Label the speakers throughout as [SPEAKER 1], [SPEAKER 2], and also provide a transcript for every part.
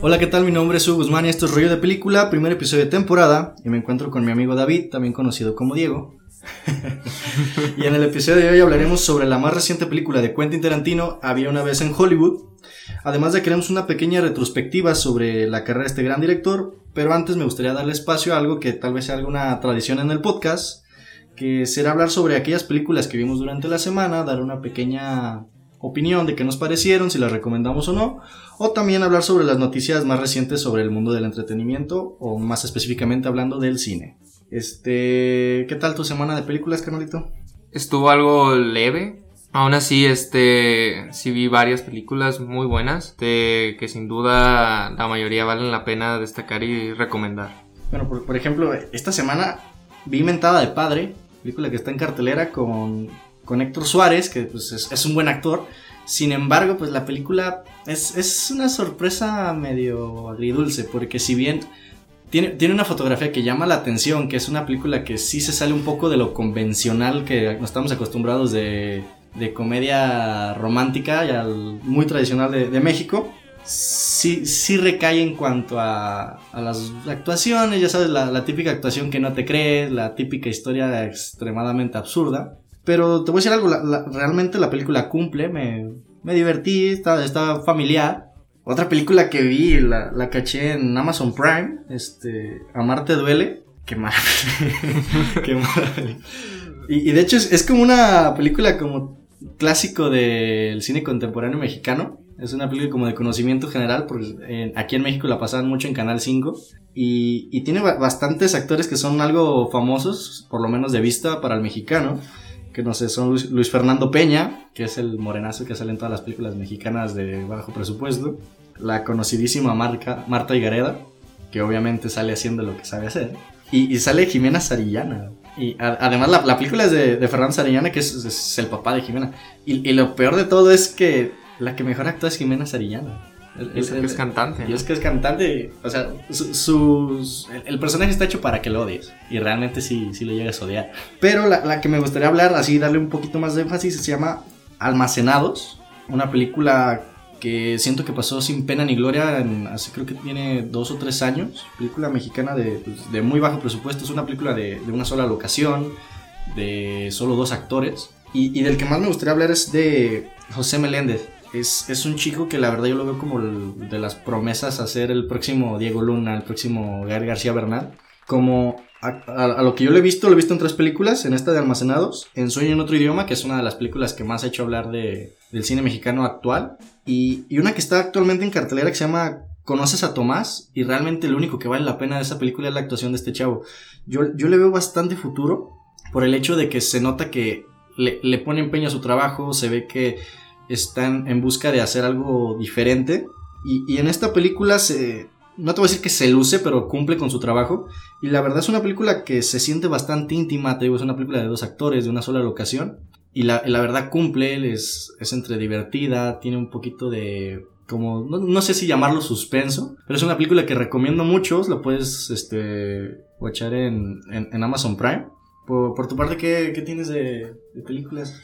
[SPEAKER 1] Hola, ¿qué tal? Mi nombre es Hugo Guzmán y esto es Rollo de Película, primer episodio de temporada. Y me encuentro con mi amigo David, también conocido como Diego. y en el episodio de hoy hablaremos sobre la más reciente película de Quentin Tarantino, Había una vez en Hollywood. Además de que haremos una pequeña retrospectiva sobre la carrera de este gran director, pero antes me gustaría darle espacio a algo que tal vez sea alguna tradición en el podcast, que será hablar sobre aquellas películas que vimos durante la semana, dar una pequeña opinión de qué nos parecieron, si las recomendamos o no, o también hablar sobre las noticias más recientes sobre el mundo del entretenimiento, o más específicamente hablando del cine. Este, ¿qué tal tu semana de películas, carnalito?
[SPEAKER 2] Estuvo algo leve. Aún así, este, sí vi varias películas muy buenas, de que sin duda la mayoría valen la pena destacar y recomendar.
[SPEAKER 1] Bueno, por, ejemplo, esta semana vi Mentada de Padre, película que está en cartelera con, con Héctor Suárez, que pues, es, un buen actor. Sin embargo, pues la película es, es una sorpresa medio agridulce, porque si bien tiene, tiene, una fotografía que llama la atención, que es una película que sí se sale un poco de lo convencional que nos estamos acostumbrados de, de comedia romántica, ya muy tradicional de, de, México. Sí, sí recae en cuanto a, a las actuaciones, ya sabes, la, la, típica actuación que no te crees, la típica historia extremadamente absurda. Pero te voy a decir algo, realmente la película cumple, me, me divertí, está, está familiar. Otra película que vi, la, la caché en Amazon Prime, este, Amarte duele. Qué maravilla. Qué maravilla. Y, y, de hecho es, es, como una película como clásico del cine contemporáneo mexicano. Es una película como de conocimiento general, porque aquí en México la pasaban mucho en Canal 5. Y, y tiene bastantes actores que son algo famosos, por lo menos de vista para el mexicano que no sé, son Luis, Fernando Peña, que es el morenazo que sale en todas las películas mexicanas de bajo presupuesto, la conocidísima Marca, Marta Higareda, que obviamente sale haciendo lo que sabe hacer, y, sale Jimena Sarillana. Y además la, película es de, Fernando Sarillana, que es, el papá de Jimena. Y, y, lo peor de todo es que la que mejor actúa es Jimena Sarillana.
[SPEAKER 2] Es, que es cantante.
[SPEAKER 1] Y es que es cantante. O sea, sus, el personaje está hecho para que lo odies. Y realmente sí, sí lo llegas a odiar. Pero la, la, que me gustaría hablar, así darle un poquito más de énfasis, se llama Almacenados. Una película que siento que pasó sin pena ni gloria hace creo que tiene dos o tres años. Película mexicana de, pues, de muy bajo presupuesto. Es una película de, de, una sola locación, de solo dos actores. Y, y del que más me gustaría hablar es de José Meléndez es, un chico que la verdad yo lo veo como de las promesas a ser el próximo Diego Luna, el próximo Gael García Bernal. Como a, lo que yo lo he visto, lo he visto en tres películas, en esta de Almacenados, en Sueño en otro idioma, que es una de las películas que más ha hecho hablar de, del cine mexicano actual, y, una que está actualmente en cartelera que se llama Conoces a Tomás, y realmente lo único que vale la pena de esa película es la actuación de este chavo. Yo, yo le veo bastante futuro por el hecho de que se nota que le, le pone empeño a su trabajo, se ve que están en busca de hacer algo diferente. Y, en esta película se, no te voy a decir que se luce, pero cumple con su trabajo. Y la verdad es una película que se siente bastante íntima, te digo, es una película de dos actores, de una sola locación. Y la, la verdad cumple, es, es entre divertida, tiene un poquito de... Como, no, sé si llamarlo suspenso, pero es una película que recomiendo mucho, la puedes, este, echar en, en, Amazon Prime. Por, tu parte, ¿qué, qué tienes de, de películas?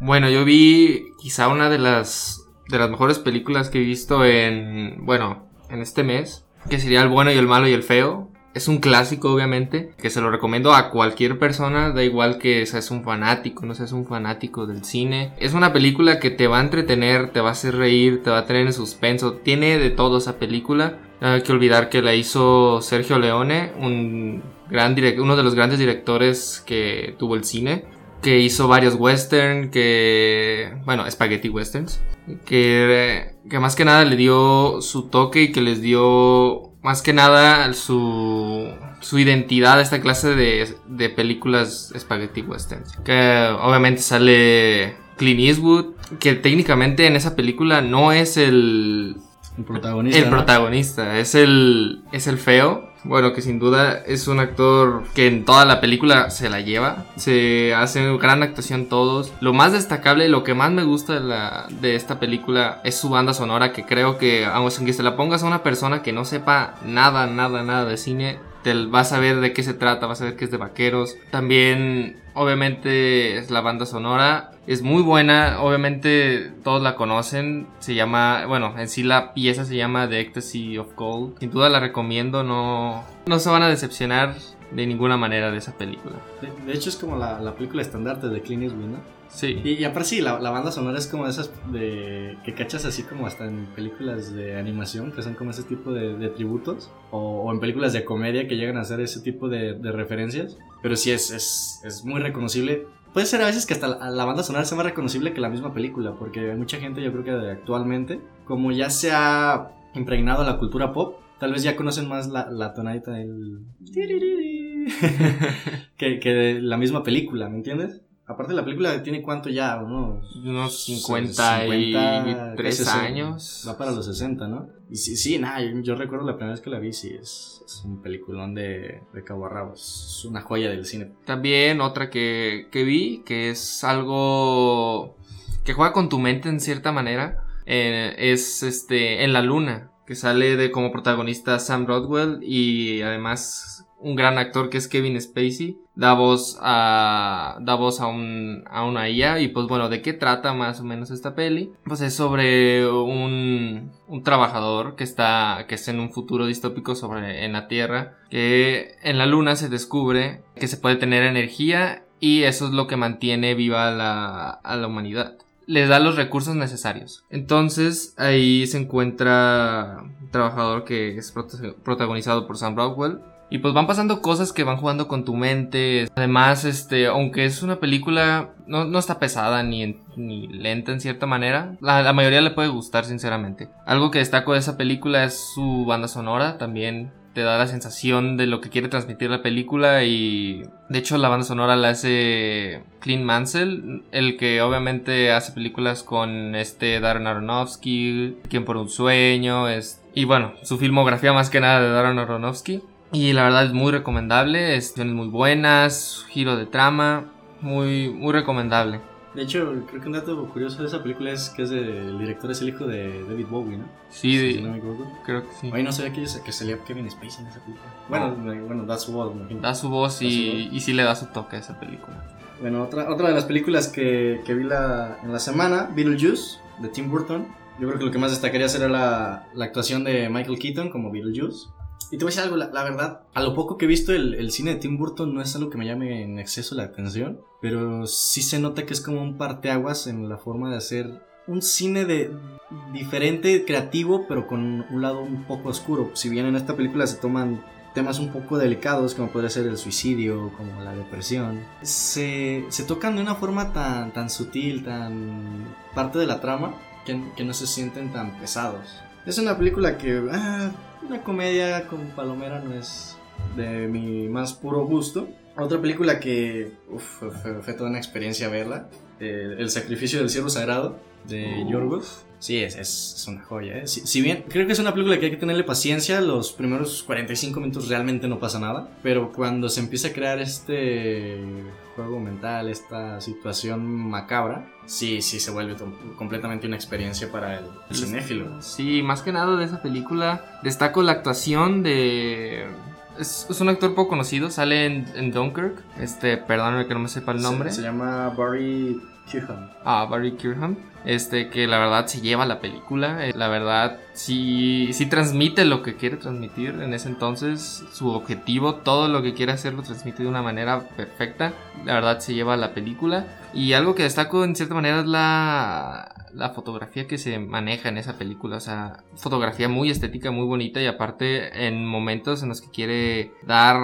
[SPEAKER 2] Bueno, yo vi quizá una de las de las mejores películas que he visto en, bueno, en este mes, que sería El bueno y el malo y el feo. Es un clásico, obviamente, que se lo recomiendo a cualquier persona, da igual que seas un fanático, no seas un fanático del cine. Es una película que te va a entretener, te va a hacer reír, te va a tener en suspenso, tiene de todo esa película. No hay que olvidar que la hizo Sergio Leone, un gran uno de los grandes directores que tuvo el cine que hizo varios western, que, bueno, spaghetti westerns, que, que más que nada le dio su toque y que les dio más que nada su, su identidad a esta clase de, de películas spaghetti westerns. Que obviamente sale Clint Eastwood, que técnicamente en esa película no es el...
[SPEAKER 1] El protagonista.
[SPEAKER 2] El protagonista, es el, es el feo bueno, que sin duda es un actor que en toda la película se la lleva. Se hace gran actuación todos. Lo más destacable, lo que más me gusta de, la, de esta película es su banda sonora, que creo que, aunque se la pongas a una persona que no sepa nada, nada, nada de cine, te vas a ver de qué se trata, vas a ver que es de vaqueros. También, obviamente, es la banda sonora. Es muy buena, obviamente todos la conocen. Se llama, bueno, en sí la pieza se llama The Ecstasy of Gold. Sin duda la recomiendo, no, no se van a decepcionar de ninguna manera de esa película.
[SPEAKER 1] De, hecho, es como la, la película estandarte de Clint Eastwood, ¿no?
[SPEAKER 2] Sí.
[SPEAKER 1] Y, aparte sí, la, banda sonora es como esas de que cachas así como hasta en películas de animación, que son como ese tipo de, tributos, o, en películas de comedia que llegan a hacer ese tipo de, referencias. Pero sí es, es, es, muy reconocible. Puede ser a veces que hasta la, banda sonora sea más reconocible que la misma película, porque mucha gente yo creo que actualmente, como ya se ha impregnado la cultura pop, tal vez ya conocen más la, la tonadita del... que, que de la misma película, ¿me entiendes? Aparte la película tiene cuánto ya,
[SPEAKER 2] unos, unos 53 años.
[SPEAKER 1] Va para los 60, ¿no? Y sí, sí, nada, yo, recuerdo la primera vez que la vi, sí, es, un peliculón de, de Cabo Es una joya del cine.
[SPEAKER 2] También otra que, que vi, que es algo que juega con tu mente en cierta manera, eh, es este En la Luna, que sale de como protagonista Sam Rodwell y además un gran actor que es Kevin Spacey da voz a da voz a un a una IA y pues bueno de qué trata más o menos esta peli pues es sobre un un trabajador que está que es en un futuro distópico sobre en la Tierra que en la Luna se descubre que se puede tener energía y eso es lo que mantiene viva la, a la humanidad les da los recursos necesarios. Entonces ahí se encuentra un trabajador que es protagonizado por Sam Rockwell y pues van pasando cosas que van jugando con tu mente. Además, este, aunque es una película, no, no está pesada ni, ni lenta en cierta manera. La, la, mayoría le puede gustar, sinceramente. Algo que destaco de esa película es su banda sonora. También te da la sensación de lo que quiere transmitir la película. Y de hecho, la banda sonora la hace Clint Mansell, el que obviamente hace películas con este Darren Aronofsky, Quien por un sueño. Es, y bueno, su filmografía más que nada de Darren Aronofsky. Y la verdad es muy recomendable, escenas muy buenas, giro de trama, muy, muy recomendable.
[SPEAKER 1] De hecho, creo que un dato curioso de esa película es que es el director es el hijo de David Bowie, ¿no?
[SPEAKER 2] Sí, si no me. Creo que sí.
[SPEAKER 1] Oye, no sabía que, que salía Kevin Spacey en esa película. Bueno, bueno da su voz, imagino.
[SPEAKER 2] Da su voz y, y sí le da su toque a esa película.
[SPEAKER 1] Bueno, otra, otra de las películas que, que vi la, en la semana, Beetlejuice, de Tim Burton. Yo creo que lo que más destacaría será la, la actuación de Michael Keaton como Beetlejuice. Y te voy a decir algo, la, verdad, a lo poco que he visto el, cine de Tim Burton no es algo que me llame en exceso la atención, pero sí se nota que es como un parteaguas en la forma de hacer un cine de diferente, creativo, pero con un lado un poco oscuro. Si bien en esta película se toman temas un poco delicados, como podría ser el suicidio, como la depresión, se, se tocan de una forma tan, tan sutil, tan parte de la trama, que, que no se sienten tan pesados. Es una película que... Ah, una comedia con Palomera no es de mi más puro gusto. Otra película que uf, fue, toda una experiencia verla, eh, El sacrificio del ciervo sagrado de Yorgos. Sí, es, es, una joya. ¿eh? Si, bien creo que es una película que hay que tenerle paciencia, los primeros 45 minutos realmente no pasa nada. Pero cuando se empieza a crear este juego mental, esta situación macabra, sí, sí se vuelve completamente una experiencia para el, cinéfilo.
[SPEAKER 2] Sí, más que nada de esa película, destaco la actuación de es, un actor poco conocido, sale en, Dunkirk. Este, perdóname que no me sepa el nombre.
[SPEAKER 1] Se, llama Barry Kirkham.
[SPEAKER 2] Ah, Barry Kirkham este que la verdad se lleva la película, eh, la verdad sí, sí transmite lo que quiere transmitir en ese entonces, su objetivo, todo lo que quiere hacer lo transmite de una manera perfecta, la verdad se lleva la película y algo que destaco en cierta manera es la, la fotografía que se maneja en esa película, o sea, fotografía muy estética, muy bonita y aparte en momentos en los que quiere dar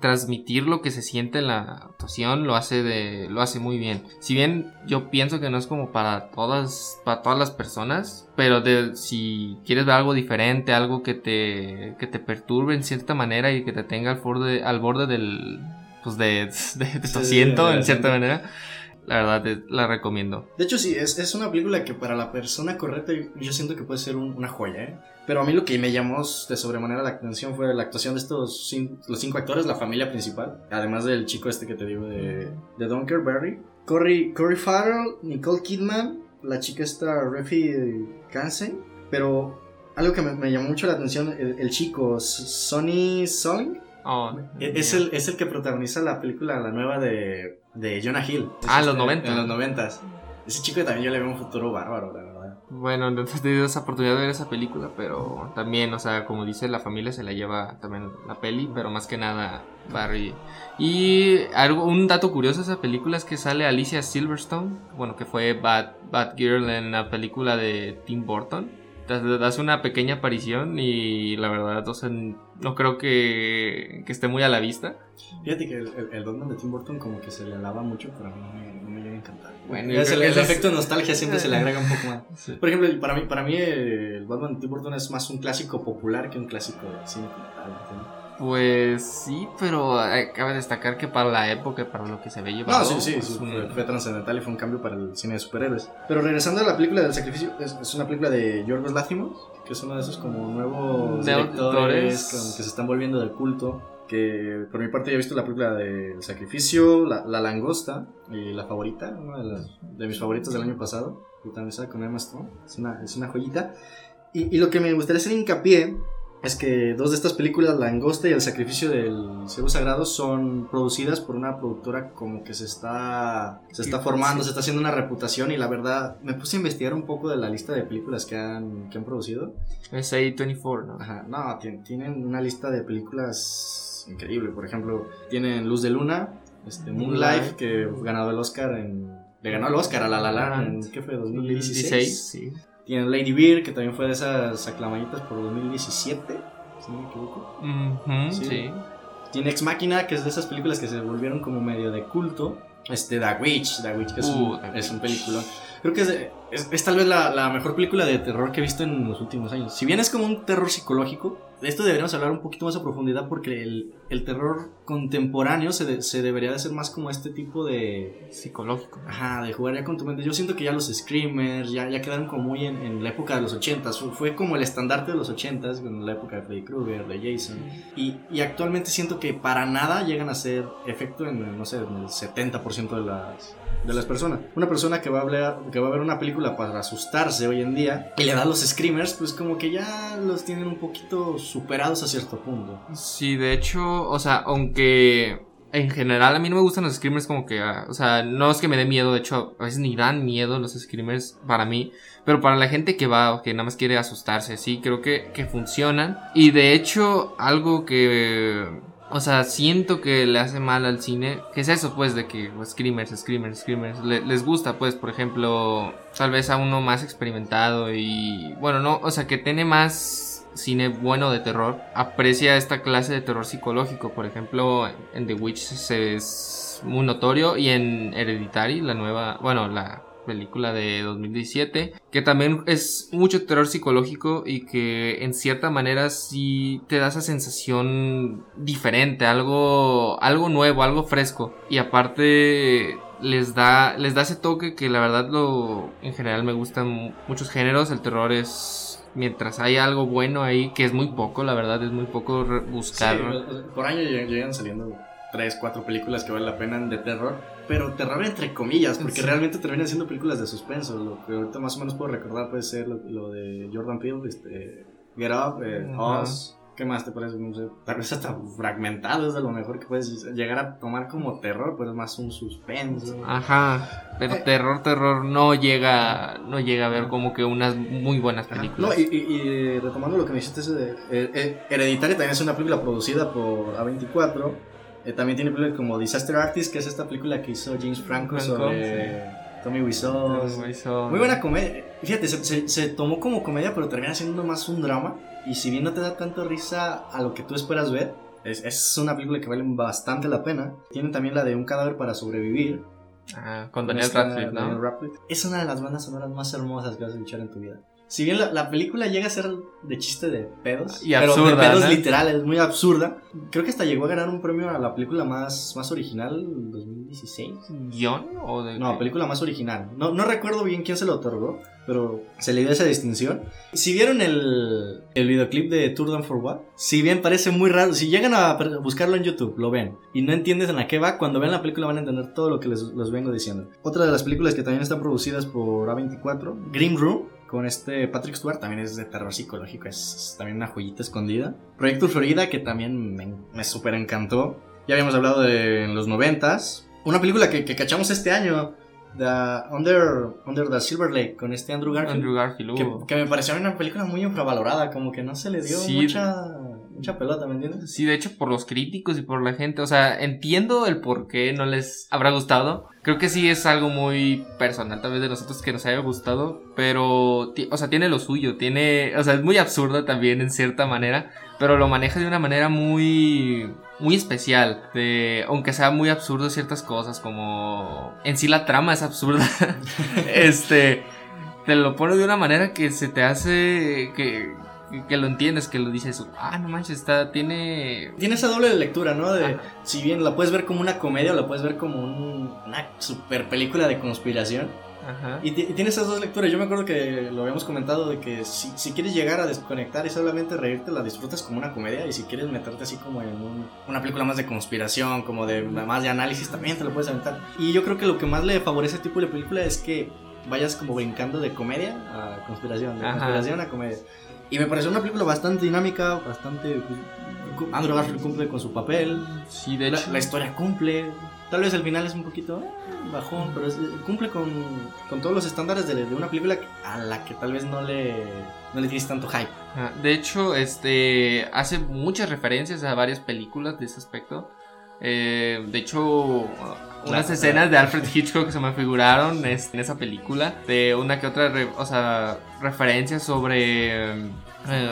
[SPEAKER 2] transmitir lo que se siente en la actuación lo hace de lo hace muy bien. Si bien yo pienso que no es como para todas para todas las personas, pero de, si quieres ver algo diferente, algo que te que te perturbe en cierta manera y que te tenga al borde al borde del pues de, tu asiento en cierta manera la verdad la recomiendo.
[SPEAKER 1] De hecho, sí, es, es, una película que para la persona correcta yo siento que puede ser una joya, ¿eh? Pero a mí lo que me llamó de sobremanera la atención fue la actuación de estos cinco, los cinco actores, la familia principal, además del chico este que te digo de, de Dunker Berry. Corey, Corey Farrell, Nicole Kidman, la chica esta Refi Kansen, pero algo que me, llamó mucho la atención, el, el chico Sonny Song
[SPEAKER 2] Oh,
[SPEAKER 1] E- Es el, es el que protagoniza la película, la nueva de, de Jonah Hill.
[SPEAKER 2] Ah, en los
[SPEAKER 1] este,
[SPEAKER 2] 90.
[SPEAKER 1] En los noventas. Ese chico también yo le veo un futuro bárbaro, la verdad.
[SPEAKER 2] Bueno, no he tenido esa oportunidad de ver esa película, pero también, o sea, como dice, la familia se la lleva también la peli, pero más que nada Barry. Y algo, un dato curioso de esa película es que sale Alicia Silverstone, bueno, que fue Bad, Bad Girl en la película de Tim Burton. Da- Hace una pequeña aparición y la verdad, o sea, no creo que, que esté muy a la vista.
[SPEAKER 1] Fíjate que el, el, el Batman de Tim Burton como que se le alaba mucho, pero a mí no me, no me llega a encantar.
[SPEAKER 2] Bueno,
[SPEAKER 1] Es el,
[SPEAKER 2] que
[SPEAKER 1] el
[SPEAKER 2] es-
[SPEAKER 1] efecto de nostalgia siempre se le agrega un poco más.
[SPEAKER 2] Sí.
[SPEAKER 1] Por ejemplo, para mí, para mí eh, el Batman de Tim Burton es más un clásico popular que un clásico de cine como tal.
[SPEAKER 2] Pues sí, pero cabe destacar que para la época, para lo que se ve llevado,
[SPEAKER 1] No, sí, sí,
[SPEAKER 2] es
[SPEAKER 1] sí,
[SPEAKER 2] un-
[SPEAKER 1] fue, fue trascendental y fue un cambio para el cine de superhéroes. Pero regresando a la película del sacrificio, es, es una película de Yorgos Lanthimos, que es uno de esos como nuevos
[SPEAKER 2] De
[SPEAKER 1] directores como que se están volviendo del culto. Que por mi parte ya he visto la película del sacrificio, la, La langosta y la favorita, una de, las, de mis favoritas del año pasado, que también con Emma Stone, es una, es una joyita. Y, y lo que me gustaría hacer hincapié es que dos de estas películas, La Angosta y El Sacrificio del Cebo Sagrado, son producidas por una productora como que se está, se está formando,
[SPEAKER 2] sí.
[SPEAKER 1] se está haciendo una reputación y la verdad me puse a investigar un poco de la lista de películas que han, que han producido.
[SPEAKER 2] Es A24, ¿no?
[SPEAKER 1] Ajá, no, tien- tienen una lista de películas increíble. Por ejemplo, tienen Luz de Luna, este, Moonlight, que ganó el Oscar en... Le ganó el Oscar a La La Land en, ¿qué fue? 2016.
[SPEAKER 2] sí.
[SPEAKER 1] Tienen Lady Bear, que también fue de esas aclamaditas por 2017, si no me equivoco. Sí.
[SPEAKER 2] sí.
[SPEAKER 1] Tiene Ex Machina, que es de esas películas que se volvieron como medio de culto. Este, The Witch, The Witch, que es,
[SPEAKER 2] Uh,
[SPEAKER 1] un, es un
[SPEAKER 2] Witch.
[SPEAKER 1] Creo que es, de- es, es tal vez la, la mejor película de terror que he visto en los últimos años. Si bien es como un terror psicológico, de esto deberíamos hablar un poquito más a profundidad porque el, el terror contemporáneo se, de- se debería de hacer más como este tipo de,
[SPEAKER 2] Psicológico.
[SPEAKER 1] Ajá, de jugar ya con tu mente. Yo siento que ya los screamers ya, ya quedaron como muy en, en la época de los 80s. Fue, fue como el estandarte de los 80s, con la época de Freddy Krueger, de Jason. Y, y actualmente siento que para nada llegan a ser efecto en, no sé, en el 70% de las, de las personas. Una persona que va, a hablar, que va a ver una película para asustarse hoy en día y le da los screamers, pues como que ya los tienen un poquito superados a cierto punto.
[SPEAKER 2] Sí, de hecho, o sea, aunque en general a mí no me gustan los screamers como que, ah, o sea, no es que me dé miedo, de hecho, a veces ni dan miedo los screamers para mí, pero para la gente que va o que nada más quiere asustarse, sí, creo que, que funcionan. Y de hecho, algo que, o sea, siento que le hace mal al cine, que es eso, pues, de que pues, screamers, screamers, screamers, le- les gusta, pues, por ejemplo, tal vez a uno más experimentado y, bueno, no, o sea, que tiene más cine bueno de terror aprecia esta clase de terror psicológico. Por ejemplo, en The Witch es muy notorio y en Hereditary, la nueva, bueno, la película de 2017, que también es mucho terror psicológico y que en cierta manera sí te da esa sensación diferente, algo algo nuevo, algo fresco. Y aparte les da les da ese toque que la verdad lo en general me gustan muchos géneros, el terror es mientras hay algo bueno ahí, que es muy poco, la verdad, es muy poco buscar.
[SPEAKER 1] Por año lleg- llegan saliendo tres, cuatro películas que valen la pena de terror, pero terror entre comillas, porque
[SPEAKER 2] Sí.
[SPEAKER 1] realmente terminan siendo películas de suspenso. Lo que ahorita más o menos puedo recordar puede ser lo, lo de Jordan Peele, este, Get Up, eh,
[SPEAKER 2] Ajá.
[SPEAKER 1] Us. ¿Qué más te parece? No sé, tal vez hasta fragmentado es de lo mejor que puedes llegar a tomar como terror, pero es más un suspenso.
[SPEAKER 2] Ajá, pero
[SPEAKER 1] Eh.
[SPEAKER 2] terror, terror no llega, no llega a ver como que unas muy buenas películas.
[SPEAKER 1] No, y, y- y retomando lo que me dijiste, ese de, eh, eh, también es una película producida por A24. Eh, también tiene películas como Disaster Artist, que es esta película que hizo James Franco,
[SPEAKER 2] Franco,
[SPEAKER 1] sobre Tommy Wiseau.
[SPEAKER 2] Muy
[SPEAKER 1] buena comedia. Fíjate, se, se- se tomó como comedia, pero termina siendo más un drama. Y si bien no te da tanto risa a lo que tú esperas ver, es, es una película que vale bastante la pena. Tiene también la de Un cadáver para sobrevivir.
[SPEAKER 2] Ah, con Daniel Radcliffe,
[SPEAKER 1] Daniel
[SPEAKER 2] ¿no?
[SPEAKER 1] Radcliffe. Es una de las bandas sonoras más hermosas que vas a escuchar en tu vida. Si bien la, la película llega a ser de chiste de pedos,
[SPEAKER 2] Y
[SPEAKER 1] pero
[SPEAKER 2] absurda,
[SPEAKER 1] de pedos
[SPEAKER 2] ¿no?
[SPEAKER 1] literales, muy absurda. Creo que hasta llegó a ganar un premio a la película más, más original en 2016.
[SPEAKER 2] ¿Guión? ¿O de
[SPEAKER 1] No, película más original. No, no recuerdo bien quién se lo otorgó, pero se le dio esa distinción. Si vieron el, el videoclip de Tour Down for What, si bien parece muy raro, si llegan a buscarlo en YouTube, lo ven, y no entiendes en la que va, cuando vean la película van a entender todo lo que les, les vengo diciendo. Otra de las películas que también están producidas por A24, Grim Room, con este Patrick Stewart, también es de terror psicológico, es, es también una joyita escondida. Proyecto Florida, que también me, me súper encantó. Ya habíamos hablado de en los noventas. Una película que, que cachamos este año, The Under, Under the Silver Lake, con este Andrew Garfield.
[SPEAKER 2] Andrew Garfield.
[SPEAKER 1] que,
[SPEAKER 2] uh.
[SPEAKER 1] que me pareció una película muy infravalorada, como que no se le dio
[SPEAKER 2] Sí.
[SPEAKER 1] mucha, mucha pelota, ¿me entiendes?
[SPEAKER 2] Sí, de hecho, por los críticos y por la gente. O sea, entiendo el por qué no les habrá gustado. Creo que sí es algo muy personal, tal vez de nosotros que nos haya gustado. Pero, o sea, tiene lo suyo. Tiene. O sea, es muy absurdo también en cierta manera. Pero lo maneja de una manera muy. Muy especial. De, aunque sea muy absurdo ciertas cosas. Como. En sí la trama es absurda. este. Te lo pone de una manera que se te hace. Que, que lo entiendes, que lo dices. Ah, no manches, está. Tiene.
[SPEAKER 1] Tiene esa doble lectura, ¿no? De, si bien la puedes ver como una comedia o la puedes ver como un- una super película de conspiración.
[SPEAKER 2] Ajá.
[SPEAKER 1] Y, ti- y tiene esas dos lecturas. Yo me acuerdo que lo habíamos comentado de que si, si quieres llegar a desconectar y solamente reírte, la disfrutas como una comedia. Y si quieres meterte así como en un- una película más de conspiración, como de más de análisis, también te lo puedes aventar. Y yo creo que lo que más le favorece a este tipo de película es que vayas como brincando de comedia a conspiración, de
[SPEAKER 2] Ajá.
[SPEAKER 1] conspiración a comedia. Y me pareció una película bastante dinámica, bastante... pues, Andrew Garfield cumple con su papel,
[SPEAKER 2] Sí, de
[SPEAKER 1] la,
[SPEAKER 2] hecho.
[SPEAKER 1] la historia cumple. Tal vez el final es un poquito eh, bajón, pero es- cumple con, con todos los estándares de, de una película a la que tal vez no le, no le tienes tanto hype.
[SPEAKER 2] Ajá. De hecho, este hace muchas referencias a varias películas de ese aspecto. Eh, de hecho, unas escenas de Alfred Hitchcock se me figuraron en esa película. De una que otra, re- o sea, referencias sobre eh,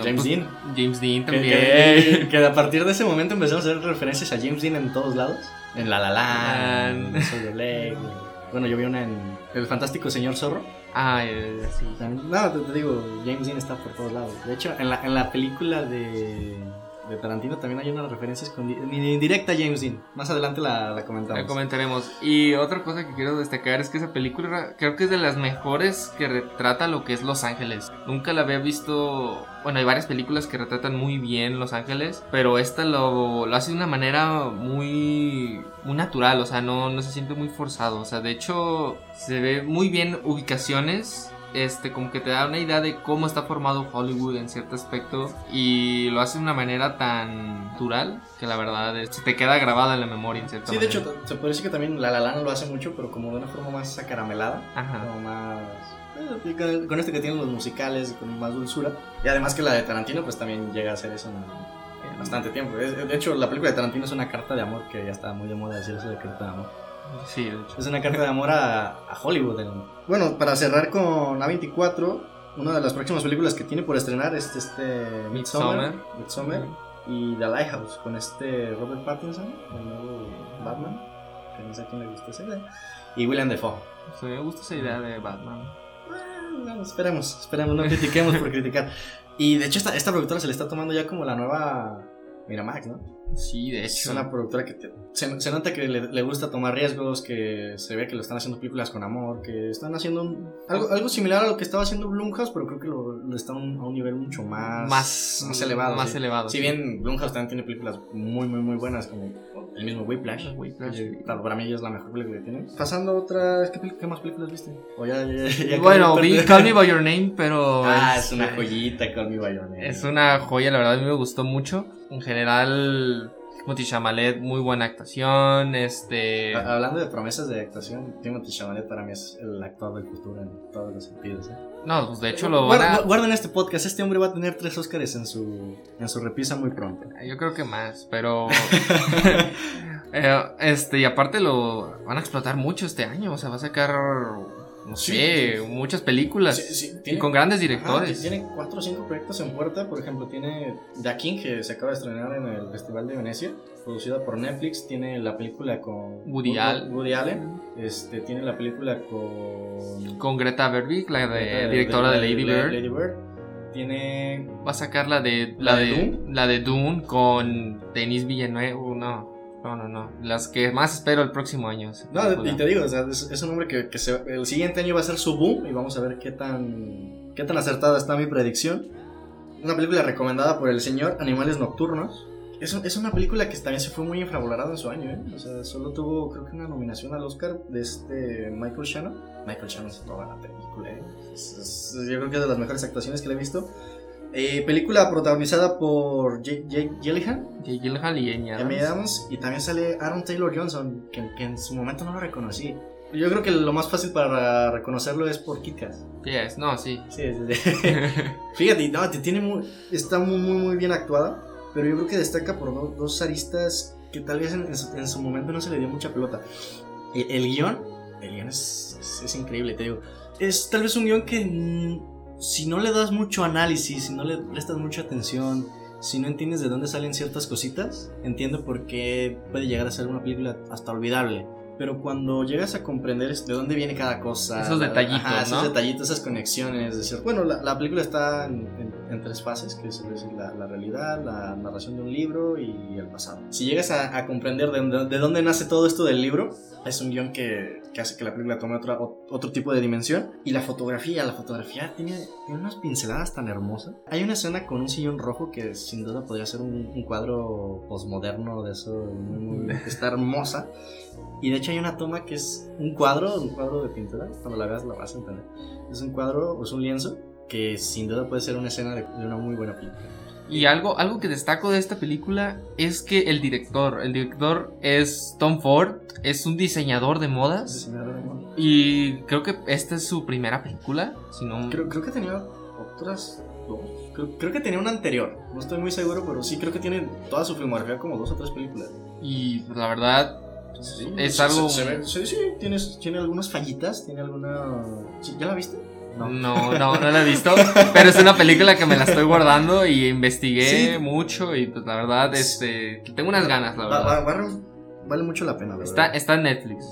[SPEAKER 1] James Dean.
[SPEAKER 2] James Dean
[SPEAKER 1] Que,
[SPEAKER 2] también.
[SPEAKER 1] que- que a partir de ese momento empezamos a hacer referencias a James Dean en todos lados. En La La Land,
[SPEAKER 2] Ah.
[SPEAKER 1] en Lake. Bueno, yo vi una en El Fantástico Señor Zorro.
[SPEAKER 2] Ah, sí.
[SPEAKER 1] También- No, te, te digo, James Dean está por todos lados. De hecho, en la, en la película de, de Tarantino también hay unas referencias con indirecta a James Dean. Más adelante la, la comentamos.
[SPEAKER 2] La comentaremos. Y otra cosa que quiero destacar es que esa película creo que es de las mejores que retrata lo que es Los Ángeles. Nunca la había visto. Bueno, hay varias películas que retratan muy bien Los Ángeles, pero esta lo, lo hace de una manera muy, muy natural, o sea, no, no se siente muy forzado. O sea, de hecho, se ve muy bien ubicaciones. Este, como que te da una idea de cómo está formado Hollywood en cierto aspecto y lo hace de una manera tan natural que la verdad es- se te queda grabada en la memoria en cierta
[SPEAKER 1] Sí, de
[SPEAKER 2] manera.
[SPEAKER 1] hecho, te- se puede decir que también La La Land lo hace mucho, pero como de una forma más acaramelada.
[SPEAKER 2] Ajá.
[SPEAKER 1] Como más... eh, con, este que tienen los musicales, con más dulzura. Y además que la de Tarantino, pues también llega a hacer eso en, en bastante tiempo. De hecho, la película de Tarantino es una carta de amor, que ya está muy de moda decir eso de carta de amor.
[SPEAKER 2] Sí, de hecho.
[SPEAKER 1] Es una carta de amor a, a Hollywood. Bueno, para cerrar con A24, una de las próximas películas que tiene por estrenar es este Midsommar, Midsommar y The Lighthouse con este Robert Pattinson, el nuevo Batman, que no sé a quién le gusta esa idea, y William Defoe.
[SPEAKER 2] Sí, me gusta esa idea de Batman.
[SPEAKER 1] Bueno, esperemos, esperemos, no critiquemos por criticar. Y de hecho esta, esta productora se le está tomando ya como la nueva Miramax, ¿no?
[SPEAKER 2] Sí, de
[SPEAKER 1] Es
[SPEAKER 2] hecho.
[SPEAKER 1] una productora que te- se, se nota que le, le gusta tomar riesgos, que se ve que lo están haciendo películas con amor, que están haciendo un- algo, algo similar a lo que estaba haciendo Blumhouse, pero creo que lo, lo está a un, nivel mucho más,
[SPEAKER 2] más,
[SPEAKER 1] más elevado.
[SPEAKER 2] Más
[SPEAKER 1] sí.
[SPEAKER 2] elevado.
[SPEAKER 1] Si bien Blumhouse también tiene películas muy, muy, muy buenas, como el mismo Whiplash.
[SPEAKER 2] Whiplash.
[SPEAKER 1] que, claro, para mí es la mejor película que tiene. Pasando a otra, ¿qué, más películas viste? O ya, ya- ya- ya
[SPEAKER 2] Bueno, vi. Call Me By Your Name, pero.
[SPEAKER 1] Ah, es una joyita, Call Me By Your Name.
[SPEAKER 2] Es una joya, la verdad, a mí me gustó mucho. En general, Timothy Chamalet, muy buena actuación. Este.
[SPEAKER 1] Ha- Hablando de promesas de actuación, Timothy Chalamet para mí es el actor del futuro en todos los sentidos. ¿eh?
[SPEAKER 2] No, pues de hecho lo van a.
[SPEAKER 1] Guarden este podcast, este hombre va a tener tres Oscars en su, en su repisa muy pronto.
[SPEAKER 2] Yo creo que más, pero. Eh, este, y aparte lo van a explotar mucho este año. O sea, va a sacar. No
[SPEAKER 1] Sí,
[SPEAKER 2] sé,
[SPEAKER 1] sí,
[SPEAKER 2] muchas películas.
[SPEAKER 1] Sí, sí,
[SPEAKER 2] y
[SPEAKER 1] tiene-
[SPEAKER 2] con grandes
[SPEAKER 1] Ajá,
[SPEAKER 2] directores.
[SPEAKER 1] tiene cuatro o cinco proyectos en puerta. Por ejemplo, tiene The King, que se acaba de estrenar en el Festival de Venecia, producida por Netflix. Tiene la película con
[SPEAKER 2] Woody Allen.
[SPEAKER 1] Woody Allen. Este, tiene la película con.
[SPEAKER 2] Con Greta Gerwig, la de, directora de, Lady Bird.
[SPEAKER 1] Lady Bird. Tiene.
[SPEAKER 2] Va a sacar la de
[SPEAKER 1] ¿La
[SPEAKER 2] la,
[SPEAKER 1] de
[SPEAKER 2] de,
[SPEAKER 1] Dune?
[SPEAKER 2] la de Dune con Denis Villeneuve. No, no, no, no. Las que más espero el próximo año.
[SPEAKER 1] No,
[SPEAKER 2] película.
[SPEAKER 1] y te digo, o sea, es, es un hombre que, que se- el siguiente año va a ser su boom y vamos a ver qué tan, qué tan acertada está mi predicción. Una película recomendada por el señor Animales Nocturnos. es, es, una película que también se fue muy infravalorada en su año, ¿eh? O sea, solo tuvo, creo que una nominación al Oscar de este Michael Shannon. Michael Shannon se toda la película, ¿eh? yo creo que es de las mejores actuaciones que le he visto. Eh, película protagonizada por Jake, Gyllenhaal.
[SPEAKER 2] Jake Gyllenhaal y
[SPEAKER 1] Amy Adams. Y también sale Aaron Taylor Johnson, que, que, en su momento no lo reconocí. Yo creo que lo más fácil para reconocerlo es por Kit Kat.
[SPEAKER 2] Yes, no, sí.
[SPEAKER 1] Sí, sí, sí. Fíjate, no, te tiene muy, está muy, muy, muy bien actuada. Pero yo creo que destaca por dos, aristas que tal vez en, su, momento no se le dio mucha pelota. El, el guion, el guion es, es, increíble, te digo. Es tal vez un guion que si no le das mucho análisis, si no le prestas mucha atención, si no entiendes de dónde salen ciertas cositas, entiendo por qué puede llegar a ser una película hasta olvidable pero cuando llegas a comprender de dónde viene cada cosa.
[SPEAKER 2] Esos detallitos,
[SPEAKER 1] ¿no? Esos detallitos, esas conexiones. Decir, bueno, la, película está en, tres fases, que es decir, la, realidad, la narración de un libro y el pasado. Si llegas a, comprender de, de, dónde nace todo esto del libro, es un guion que, que hace que la película tome otra, otro tipo de dimensión. Y la fotografía, la fotografía tiene, unas pinceladas tan hermosas. Hay una escena con un sillón rojo que sin duda podría ser un, un cuadro posmoderno de eso, muy, está hermosa. Y de hecho hay una toma que es un cuadro, un cuadro de pintura, cuando la veas la vas a entender. Es un cuadro o es un lienzo que sin duda puede ser una escena de, una muy buena película.
[SPEAKER 2] Y algo, algo que destaco de esta película es que el director, el director es Tom Ford, es un diseñador de modas.
[SPEAKER 1] Diseñador de.
[SPEAKER 2] Y creo que esta es su primera película, si no...
[SPEAKER 1] Creo, creo que tenía otras dos. Creo, creo, que tenía una anterior, no estoy muy seguro, pero sí creo que tiene toda su filmografía como dos o tres películas.
[SPEAKER 2] Y la verdad, es algo.
[SPEAKER 1] sí, sí, tiene, algunas fallitas, tiene alguna. ¿Ya la viste?
[SPEAKER 2] No. no, no, la he visto. pero es una película que me la estoy guardando y investigué mucho y pues la verdad, este, tengo unas ganas, la verdad.
[SPEAKER 1] vale mucho la pena,
[SPEAKER 2] Está, está en Netflix.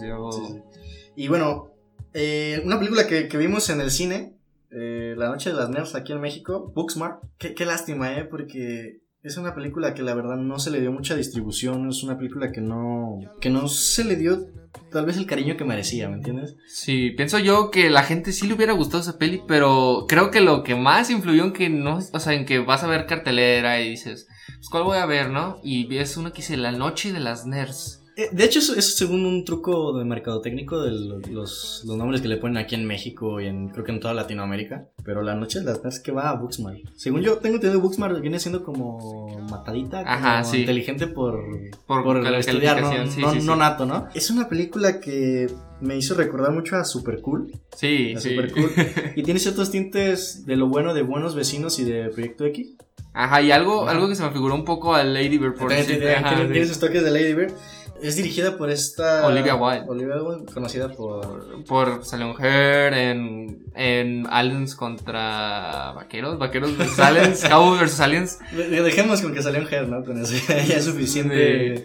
[SPEAKER 1] Y bueno, eh, una película que, vimos en el cine, eh, La Noche de las Nerds aquí en México, Booksmart. Qué, qué lástima, ¿eh? Porque es una película que la verdad no se le dio mucha distribución, es una película que no que no se le dio tal vez el cariño que merecía, ¿me entiendes?
[SPEAKER 2] Sí, pienso yo que la gente sí le hubiera gustado esa peli, pero creo que lo que más influyó en que no, o sea, en que vas a ver cartelera y dices, pues cuál voy a ver, ¿no? Y ves una que dice La noche de las nerds.
[SPEAKER 1] Eh, de hecho, eso es según un truco de mercado técnico de los, nombres que le ponen aquí en México y en creo que en toda Latinoamérica. Pero la noche de las nerds que va a Booksmart. Según yo tengo entendido, Booksmart viene siendo como matadita, como inteligente por, por, estudiar, no, no, nato, ¿no? Es una película que me hizo recordar mucho a Super Cool.
[SPEAKER 2] Sí, sí.
[SPEAKER 1] Super Cool. y tiene ciertos tintes de lo bueno de Buenos Vecinos y de Proyecto X.
[SPEAKER 2] Ajá, y algo, algo que se me figuró un poco a Lady Bird.
[SPEAKER 1] Por tiene sus toques de Lady Bird. Es dirigida por esta.
[SPEAKER 2] Olivia Wilde.
[SPEAKER 1] Olivia Wilde, conocida por.
[SPEAKER 2] Por Salon Her en, en Aliens contra Vaqueros. Vaqueros vs Aliens. Cowboys vs Aliens.
[SPEAKER 1] Dejemos con que Salon Her, ¿no? Con eso ya es suficiente.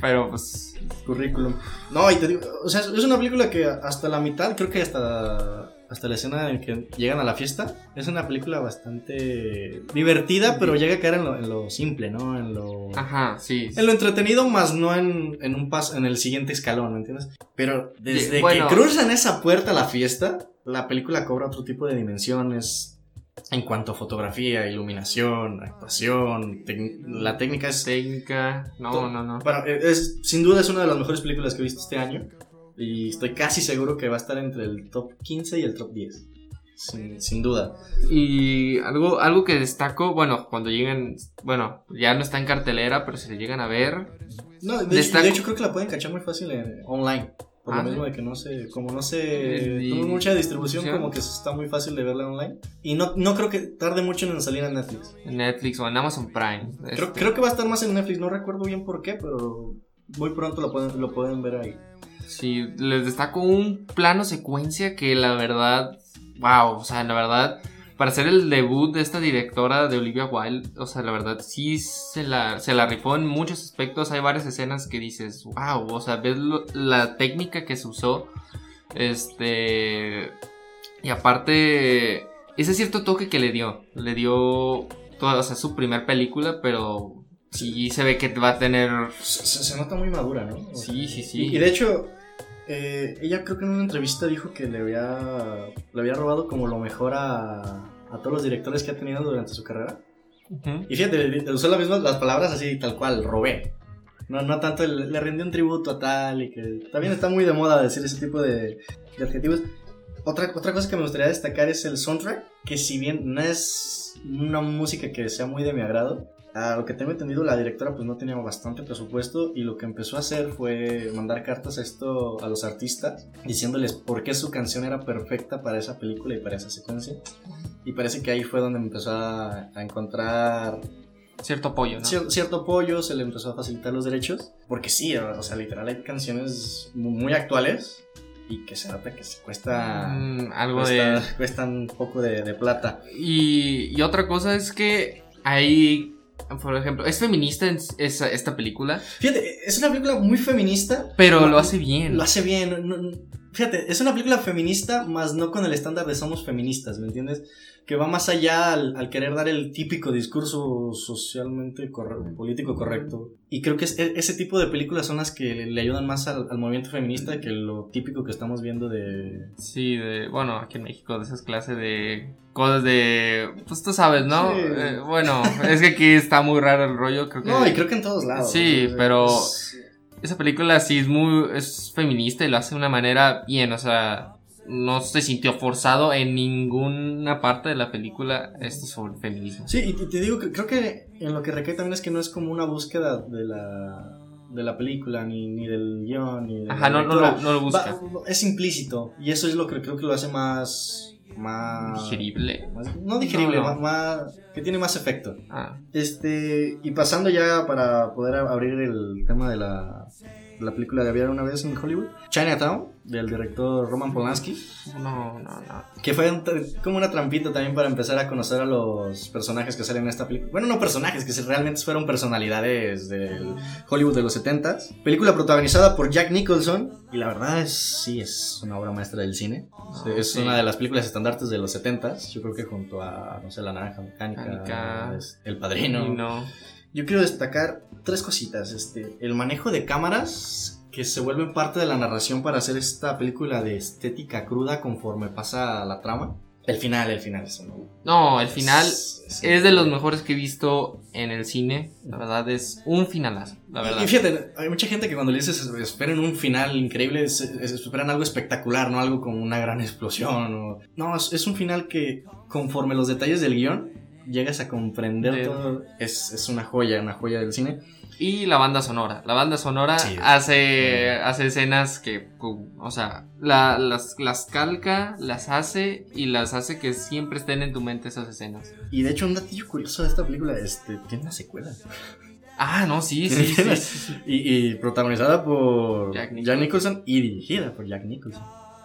[SPEAKER 2] Pero pues.
[SPEAKER 1] Currículum. No, y te digo. O sea, es una película que hasta la mitad, creo que hasta hasta la escena en que llegan a la fiesta. Es una película bastante divertida, pero llega a caer en lo, simple, ¿no? En lo.
[SPEAKER 2] Ajá, sí.
[SPEAKER 1] En lo entretenido, más no en, en un paso, en el siguiente escalón, ¿me entiendes? Pero desde que cruzan esa puerta a la fiesta, la película cobra otro tipo de dimensiones. En cuanto a fotografía, iluminación, actuación, la técnica es.
[SPEAKER 2] Técnica, no, no, no.
[SPEAKER 1] Bueno, es, sin duda es una de las mejores películas que he visto este año. Y estoy casi seguro que va a estar entre el top 15 y el top 10. Sin, duda.
[SPEAKER 2] Y algo, algo que destaco, bueno, cuando lleguen, bueno, ya no está en cartelera, pero si le llegan a ver.
[SPEAKER 1] No, de, hecho creo que la pueden cachar muy fácil online. Por lo ah, mismo de que no sé, como no sé, tuvo mucha distribución, como que está muy fácil de verla online. Y no, no creo que tarde mucho en salir en Netflix.
[SPEAKER 2] En Netflix o en Amazon Prime.
[SPEAKER 1] Creo, este. creo que va a estar más en Netflix, no recuerdo bien por qué, pero muy pronto lo pueden, lo pueden ver ahí.
[SPEAKER 2] Sí, les destaco un plano secuencia que la verdad, wow, o sea, la verdad, para ser el debut de esta directora de Olivia Wilde, o sea, la verdad sí se la, se la rifó en muchos aspectos. Hay varias escenas que dices, wow, o sea, ves la técnica que se usó. Este. Y aparte, ese cierto toque que le dio. Le dio toda, o sea, su primer película, pero sí se ve que va a tener.
[SPEAKER 1] Se, nota muy madura, ¿no?
[SPEAKER 2] Sí, sí, sí.
[SPEAKER 1] Y, de hecho, eh, ella creo que en una entrevista dijo que le había, le había robado como lo mejor a, a todos los directores que ha tenido durante su carrera. Y fíjate, usó las mismas las palabras así, tal cual, robé. No, no tanto le, le rindió un tributo a tal y que también está muy de moda decir ese tipo de, de adjetivos. Otra, otra cosa que me gustaría destacar es el soundtrack, que si bien no es una música que sea muy de mi agrado, a lo que tengo entendido, la directora pues no tenía bastante presupuesto y lo que empezó a hacer fue mandar cartas a esto a los artistas diciéndoles por qué su canción era perfecta para esa película y para esa secuencia. Y parece que ahí fue donde empezó a, a encontrar
[SPEAKER 2] cierto apoyo, ¿no?
[SPEAKER 1] Cier cierto apoyo, se le empezó a facilitar los derechos. Porque sí, o sea, literal hay canciones muy actuales y que se nota que se cuesta
[SPEAKER 2] mm, algo
[SPEAKER 1] cuesta,
[SPEAKER 2] de
[SPEAKER 1] cuestan un poco de, de plata.
[SPEAKER 2] Y, y, otra cosa es que hay por ejemplo, ¿es feminista en esa, esta película?
[SPEAKER 1] Fíjate, es una película muy feminista.
[SPEAKER 2] Pero lo, lo hace bien.
[SPEAKER 1] Lo hace bien. No, no, fíjate, es una película feminista, más no con el estándar de somos feministas, ¿me entiendes? Que va más allá al, al querer dar el típico discurso socialmente correcto, político correcto. Y creo que es, ese tipo de películas son las que le, ayudan más al, al, movimiento feminista que lo típico que estamos viendo de...
[SPEAKER 2] Sí, de, bueno, aquí en México, de esas clases de cosas de. Pues tú sabes, ¿no?
[SPEAKER 1] Sí.
[SPEAKER 2] Eh, bueno, es que aquí está muy raro el rollo. Creo que,
[SPEAKER 1] no, y creo que en todos lados.
[SPEAKER 2] Sí, pero.
[SPEAKER 1] Es...
[SPEAKER 2] Esa película sí es muy. Es feminista y lo hace de una manera bien, o sea. No se sintió forzado en ninguna parte de la película esto sobre el feminismo.
[SPEAKER 1] Sí, y te, digo que creo que en lo que recae también es que no es como una búsqueda de la de la película, ni, ni del guion, ni de
[SPEAKER 2] Ajá, no, no, lo, no lo busca.
[SPEAKER 1] Va, es implícito. Y eso es lo que creo que lo hace más más
[SPEAKER 2] digerible
[SPEAKER 1] más, no digerible no, no. Más, más, que tiene más efecto
[SPEAKER 2] ah.
[SPEAKER 1] este y pasando ya para poder abrir el tema de la, la película de Había una vez en Hollywood Chinatown del director Roman Polanski
[SPEAKER 2] no no no
[SPEAKER 1] que fue un, como una trampita también para empezar a conocer a los personajes que salen en esta película bueno no personajes que realmente fueron personalidades del Hollywood de los 70s película protagonizada por Jack Nicholson y la verdad es sí es una obra maestra del cine no, es sí. una de las películas estandartes de los 70s. Yo creo que junto a, no sé, La Naranja Mecánica,
[SPEAKER 2] Mecánica
[SPEAKER 1] El Padrino.
[SPEAKER 2] No.
[SPEAKER 1] Yo quiero destacar tres cositas. Este, el manejo de cámaras que se vuelven parte de la narración para hacer esta película de estética cruda conforme pasa la trama. El final, el final es un...
[SPEAKER 2] No, el final es, es, es, de los mejores que he visto en el cine. La verdad es un finalazo, la verdad.
[SPEAKER 1] Y fíjate, hay mucha gente que cuando le dices esperen un final increíble, es, esperan algo espectacular, no algo como una gran explosión. O... No, es, es, un final que conforme los detalles del guion llegas a comprender de... todo. Es, es una joya, una joya del cine.
[SPEAKER 2] Y la banda sonora. La banda sonora sí, hace, sí. hace escenas que, o sea, la, las, las calca, las hace y las hace que siempre estén en tu mente esas escenas.
[SPEAKER 1] Y de hecho, un datillo curioso de esta película, este, tiene una secuela.
[SPEAKER 2] Ah, no, sí, sí. sí, sí
[SPEAKER 1] y, y, protagonizada por Jack Nicholson. Jack Nicholson. y dirigida por Jack Nicholson.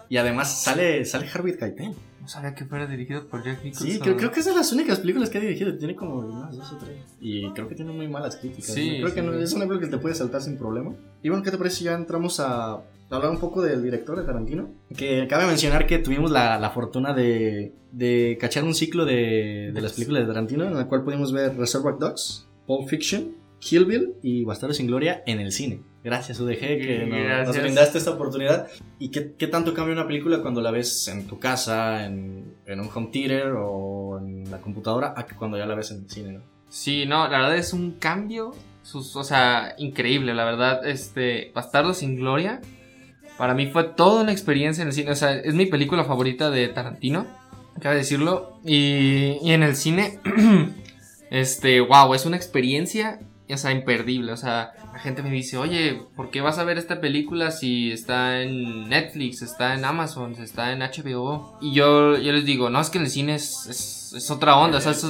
[SPEAKER 1] Y además sale, sale Harvey Keitel.
[SPEAKER 2] No sabía que fuera dirigido por Jack Nicholson.
[SPEAKER 1] Sí, creo, creo, que es de las únicas películas que ha dirigido. Tiene como unas dos o tres. Y creo que tiene muy malas críticas.
[SPEAKER 2] Sí,
[SPEAKER 1] creo que no, es una película que te puede saltar sin problema. Y bueno, ¿qué te parece si ya entramos a hablar un poco del director de Tarantino? Que cabe mencionar que tuvimos la, la fortuna de, de cachar un ciclo de, de las películas de Tarantino, en el cual pudimos ver Reservoir Dogs, Pulp Fiction, Kill Bill y Bastardos sin Gloria en el cine. Gracias UDG que nos, nos, brindaste esta oportunidad. ¿Y qué, qué, tanto cambia una película cuando la ves en tu casa, en, en, un home theater o en la computadora, a que cuando ya la ves en el cine, ¿no?
[SPEAKER 2] Sí, no, la verdad es un cambio, sus, o sea, increíble, la verdad. Este, Bastardos sin Gloria, para mí fue toda una experiencia en el cine. O sea, es mi película favorita de Tarantino, cabe decirlo. Y, y en el cine, este, wow, es una experiencia o sea, imperdible. O sea, la gente me dice, oye, ¿por qué vas a ver esta película si está en Netflix, está en Amazon, está en HBO? Y yo, yo les digo, no, es que el cine es, es, es otra onda. O sea, es,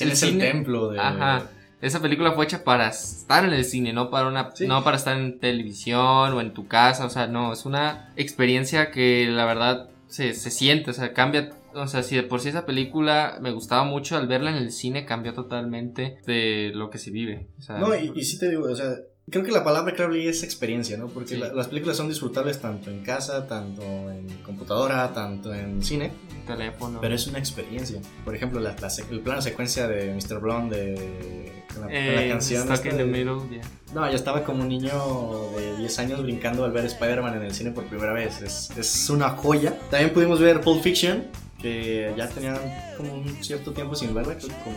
[SPEAKER 1] el, es, templo de...
[SPEAKER 2] Ajá. Esa película fue hecha para estar en el cine, no para una, sí. no para estar en televisión o en tu casa. O sea, no, es una experiencia que la verdad se, se siente, o sea, cambia o sea, si de por sí esa película me gustaba mucho, al verla en el cine cambió totalmente de lo que se vive. O sea,
[SPEAKER 1] no, y, y sí te digo, o sea, creo que la palabra clave es experiencia, ¿no? Porque sí. la, las películas son disfrutables tanto en casa, tanto en computadora, tanto en cine.
[SPEAKER 2] Teléfono.
[SPEAKER 1] Pero es una experiencia. Por ejemplo, la, la, el plano secuencia de Mr. Blonde de la,
[SPEAKER 2] eh,
[SPEAKER 1] la canción.
[SPEAKER 2] Stuck in the middle, yeah.
[SPEAKER 1] No, yo estaba como un niño de 10 años brincando al ver Spider-Man en el cine por primera vez. Es, es una joya. También pudimos ver Pulp Fiction que ya tenían como un cierto tiempo sin verla, como...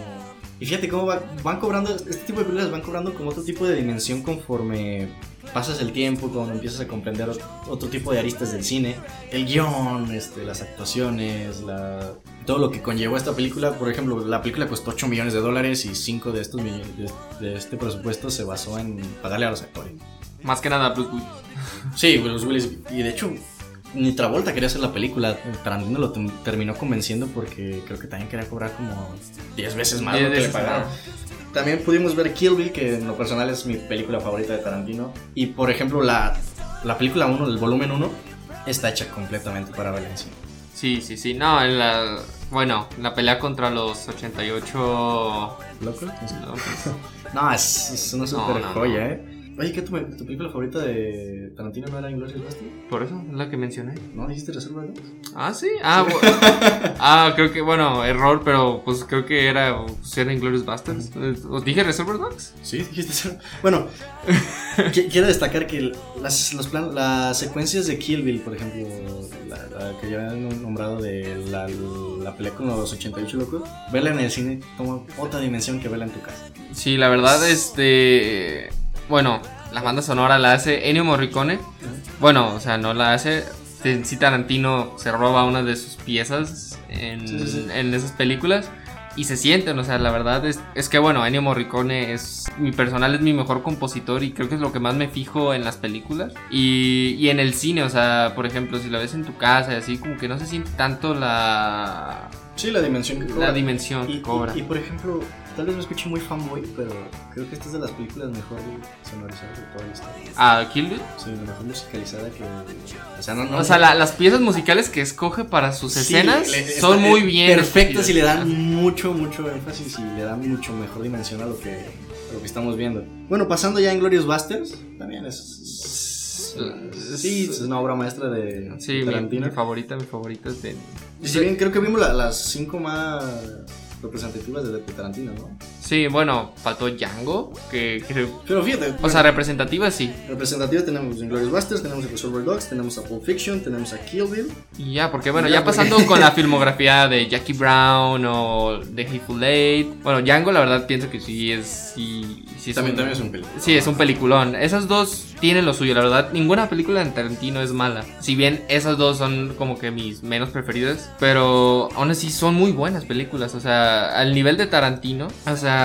[SPEAKER 1] Y fíjate cómo va- van cobrando, este tipo de películas van cobrando como otro tipo de dimensión conforme pasas el tiempo, cuando empiezas a comprender ot- otro tipo de aristas del cine, el guion, este, las actuaciones, la, todo lo que conllevó esta película. Por ejemplo, la película costó 8 millones de dólares y 5 de estos millones de, de este presupuesto se basó en pagarle a los actores.
[SPEAKER 2] Más que nada Bruce Willis.
[SPEAKER 1] Sí, Bruce Willis. Y de hecho, ni Travolta quería hacer la película. Tarantino lo terminó convenciendo porque creo que también quería cobrar como 10 veces más de
[SPEAKER 2] Diez
[SPEAKER 1] lo que le pagaron. También pudimos ver Kill Bill, que en lo personal es mi película favorita de Tarantino. Y por ejemplo, la, la película 1, el volumen 1, está hecha completamente para Valencia.
[SPEAKER 2] Sí, sí, sí. No, en la. Bueno, la pelea contra los 88.
[SPEAKER 1] ¿Loco?
[SPEAKER 2] no,
[SPEAKER 1] es, es una super
[SPEAKER 2] no, no.
[SPEAKER 1] joya, ¿eh? Oye, ¿qué tu, tu película favorita de Tarantino no era Inglourious Basterds?
[SPEAKER 2] Por eso es la que mencioné.
[SPEAKER 1] ¿No dijiste Reserva Dogs?
[SPEAKER 2] Ah, sí. Ah, bu- ah, creo que, bueno, error, pero pues creo que era, pues, era Inglourious Basterds. Eh, ¿Os dije Reservoir Dogs?
[SPEAKER 1] Sí, dijiste eso. Bueno, qui- quiero destacar que las, los plan- las secuencias de Kill Bill, por ejemplo, la, la que ya han nombrado de la, la pelea con los 88 locos, verla en el cine toma otra dimensión que verla en tu casa.
[SPEAKER 2] Sí, la verdad, este. Bueno, la banda sonora la hace Ennio Morricone. Bueno, o sea, no la hace. Sí, Tarantino se roba una de sus piezas en,
[SPEAKER 1] Sí, sí, sí.
[SPEAKER 2] en esas películas. Y se sienten, o sea, la verdad es, es que bueno, Ennio Morricone es mi personal, es mi mejor compositor y creo que es lo que más me fijo en las películas. Y, y en el cine, o sea, por ejemplo, si la ves en tu casa y así, como que no se siente tanto la,
[SPEAKER 1] Sí, la dimensión que
[SPEAKER 2] la
[SPEAKER 1] cobra.
[SPEAKER 2] dimensión
[SPEAKER 1] Y,
[SPEAKER 2] que cobra.
[SPEAKER 1] y- y, por ejemplo, tal vez me escuche muy fanboy, pero creo que esta es de las películas mejor sonorizadas de toda la historia.
[SPEAKER 2] ¿A Kill Bill?
[SPEAKER 1] Sí, la mejor musicalizada que. O sea, no. no
[SPEAKER 2] O sea, la- las piezas musicales que escoge para sus
[SPEAKER 1] Sí,
[SPEAKER 2] escenas
[SPEAKER 1] le-
[SPEAKER 2] son muy bien.
[SPEAKER 1] Perfectas y le dan mucho, mucho énfasis y le dan mucho mejor dimensión a lo que, a lo que estamos viendo. Bueno, pasando ya en Glorious Busters, también es. sí, es una obra maestra de
[SPEAKER 2] Sí,
[SPEAKER 1] Tarantino.
[SPEAKER 2] mi favorita, mi favorita es de.
[SPEAKER 1] Si bien creo que vimos la- las cinco más representativas de, Tarantino, ¿no?
[SPEAKER 2] Sí, bueno, faltó Django, que, que-
[SPEAKER 1] Pero fíjate,
[SPEAKER 2] o sea, representativa sí.
[SPEAKER 1] representativas tenemos en Glorious Busters, tenemos a Reservoir Dogs, tenemos a Pulp Fiction, tenemos a Kill Bill.
[SPEAKER 2] Y ya, porque bueno,
[SPEAKER 1] Ya,
[SPEAKER 2] ya
[SPEAKER 1] porque-
[SPEAKER 2] pasando con la filmografía de Jackie Brown o de Hateful Eight. Bueno, Django, la verdad, pienso que sí es. Sí, sí es
[SPEAKER 1] También,
[SPEAKER 2] un-
[SPEAKER 1] también es un película.
[SPEAKER 2] Sí, es un peliculón. Esas dos tienen lo suyo, la verdad. Ninguna película de Tarantino es mala. Si bien esas dos son como que mis menos preferidas. Pero aún así son muy buenas películas. O sea, al nivel de Tarantino. O sea,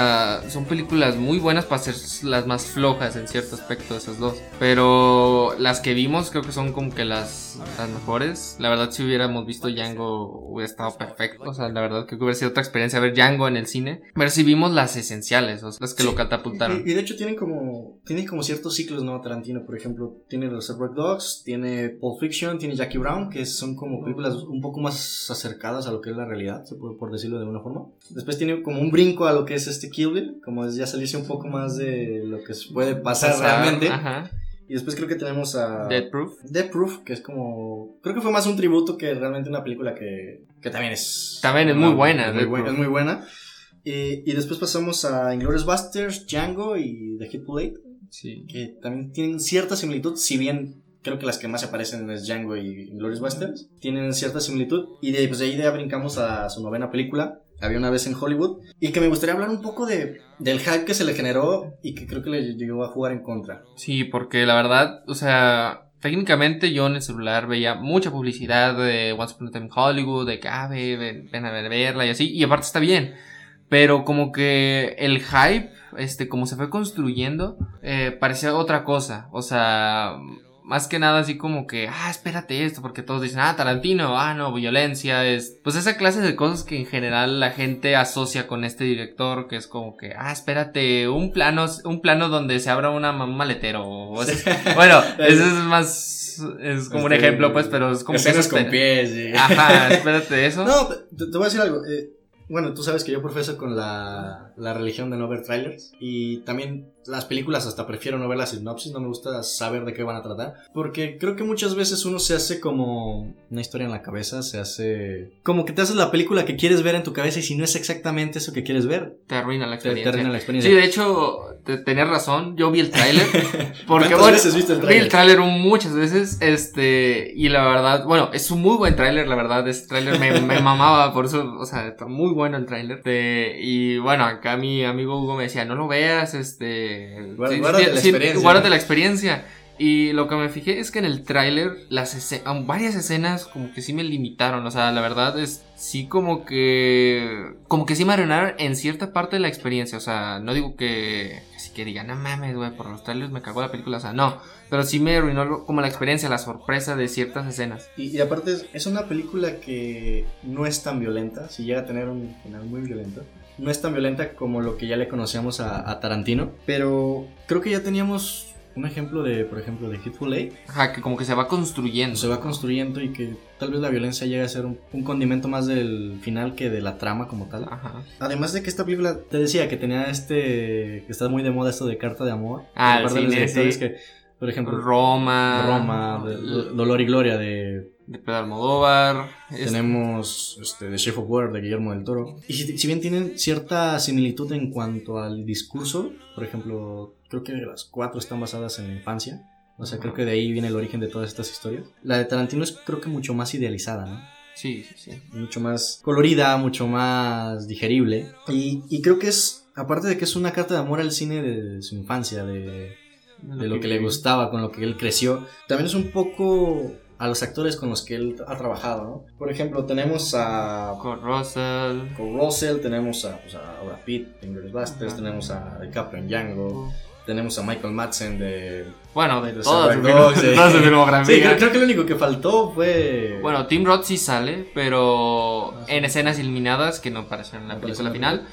[SPEAKER 2] son películas muy buenas para ser las más flojas en cierto aspecto, esas dos. Pero las que vimos creo que son como que las, las mejores. La verdad, si hubiéramos visto Django, hubiera estado perfecto. O sea, la verdad creo que hubiera sido otra experiencia ver Django en el cine. Pero si vimos las esenciales, o sea, las que
[SPEAKER 1] Sí.
[SPEAKER 2] lo catapultaron.
[SPEAKER 1] Y, y de hecho tienen como tienen como ciertos ciclos, ¿no? Tarantino, por ejemplo, tiene Reservoir Dogs, tiene Pulp Fiction, tiene Jackie Brown, que son como películas un poco más acercadas a lo que es la realidad, por decirlo de alguna forma. Después tiene como un brinco a lo que es este Kill Bill, como es ya salirse un poco más de lo que puede pasar
[SPEAKER 2] Pasar,
[SPEAKER 1] realmente.
[SPEAKER 2] Ajá.
[SPEAKER 1] Y después creo que tenemos a
[SPEAKER 2] Dead Proof.
[SPEAKER 1] Death Proof, que es como creo que fue más un tributo que realmente una película que, que también es
[SPEAKER 2] También es muy buena,
[SPEAKER 1] muy, buena, es muy buena. Y, y después pasamos a Inglourious Basterds, Django y The Hateful Eight
[SPEAKER 2] Sí.
[SPEAKER 1] que también tienen cierta similitud, si bien creo que las que más se parecen es Django y Glorious Basterds, tienen cierta similitud, y de, pues de ahí ya brincamos a su novena película, Había una vez en Hollywood, y que me gustaría hablar un poco de, del hype que se le generó y que creo que le llegó a jugar en contra.
[SPEAKER 2] Sí, porque la verdad, o sea, técnicamente yo en el celular veía mucha publicidad de Once Upon a Time Hollywood, de que, ah, ve, ven, ven a ver- verla y así, y aparte está bien. Pero como que el hype, este, como se fue construyendo, eh, parecía otra cosa. O sea, más que nada así como que, ah, espérate esto, porque todos dicen, ah, Tarantino, ah, no, violencia, es, pues esa clase de cosas que en general la gente asocia con este director, que es como que, ah, espérate, un plano, un plano donde se abra una, un maletero, o es- bueno, eso es más, es como un
[SPEAKER 1] Este,
[SPEAKER 2] ejemplo, pues, pero es como que
[SPEAKER 1] Escenas con pies. y-
[SPEAKER 2] Ajá, espérate eso.
[SPEAKER 1] No, te, te voy a decir algo. eh, bueno, tú sabes que yo profeso con la, la religión de no ver trailers. Y también las películas hasta prefiero no ver la sinopsis, no me gusta saber de qué van a tratar, porque creo que muchas veces uno se hace como una historia en la cabeza, se hace como que te haces la película que quieres ver en tu cabeza y si no es exactamente eso que quieres ver,
[SPEAKER 2] Te arruina la
[SPEAKER 1] te, te
[SPEAKER 2] experiencia.
[SPEAKER 1] arruina la experiencia.
[SPEAKER 2] Sí, de hecho, te- tenías razón. Yo vi el tráiler. Porque,
[SPEAKER 1] ¿Cuántas
[SPEAKER 2] bueno,
[SPEAKER 1] veces viste el
[SPEAKER 2] vi
[SPEAKER 1] tráiler?
[SPEAKER 2] el tráiler muchas veces. Este, y la verdad, bueno, es un muy buen tráiler, la verdad. Este tráiler me, me mamaba, por eso, o sea, está muy bueno el tráiler. Y bueno, acá mi amigo Hugo me decía, no lo veas, este.
[SPEAKER 1] Guarda-
[SPEAKER 2] sí,
[SPEAKER 1] guárdate
[SPEAKER 2] sí,
[SPEAKER 1] la
[SPEAKER 2] sí,
[SPEAKER 1] experiencia.
[SPEAKER 2] guárdate la experiencia. Y lo que me fijé es que en el tráiler, las esce- aun varias escenas como que sí me limitaron. O sea, la verdad es sí como que. Como que sí me arruinaron en cierta parte de la experiencia. O sea, no digo que. Así que digan, no mames, güey, por los trailers me cagó la película. O sea, no. Pero sí me arruinó como la experiencia, la sorpresa de ciertas escenas.
[SPEAKER 1] Y, y aparte es, es una película que no es tan violenta, si llega a tener un final muy violento. No es tan violenta como lo que ya le conocíamos a, a Tarantino, pero creo que ya teníamos un ejemplo de, por ejemplo, de Hitful Eight.
[SPEAKER 2] Ajá, que como que se va construyendo.
[SPEAKER 1] Se va construyendo y que tal vez la violencia llegue a ser un, un condimento más del final que de la trama como tal.
[SPEAKER 2] Ajá.
[SPEAKER 1] Además de que esta película, te decía que tenía este, que está muy de moda esto de carta de amor.
[SPEAKER 2] Ah,
[SPEAKER 1] par de
[SPEAKER 2] el
[SPEAKER 1] los
[SPEAKER 2] sí.
[SPEAKER 1] que, por ejemplo,
[SPEAKER 2] Roma.
[SPEAKER 1] Roma, Dolor y Gloria de
[SPEAKER 2] de Pedro Almodóvar. es-
[SPEAKER 1] Tenemos este, The Shape of Water de Guillermo del Toro. Y si, si bien tienen cierta similitud en cuanto al discurso, por ejemplo, creo que las cuatro están basadas en la infancia. O sea, creo que de ahí viene el origen de todas estas historias. La de Tarantino es creo que mucho más idealizada, ¿no?
[SPEAKER 2] Sí, sí, sí.
[SPEAKER 1] Mucho más colorida, mucho más digerible. Y, y creo que es, aparte de que es una carta de amor al cine de su infancia, de, de lo que le gustaba, con lo que él creció. También es un poco a los actores con los que él ha trabajado, ¿no? Por ejemplo, tenemos a
[SPEAKER 2] Con Russell.
[SPEAKER 1] Cole Russell, tenemos a, pues, a Brad Pitt en Inglourious Basterds,
[SPEAKER 2] Ajá.
[SPEAKER 1] tenemos a DiCaprio en Django, tenemos a Michael Madsen de...
[SPEAKER 2] Bueno, de
[SPEAKER 1] de Reservoir Dogs, de-
[SPEAKER 2] su filmografía.
[SPEAKER 1] Sí, creo, creo que lo único que faltó fue...
[SPEAKER 2] Bueno, Tim Roth sí sale, pero en escenas eliminadas que no aparecen en la
[SPEAKER 1] No
[SPEAKER 2] película final.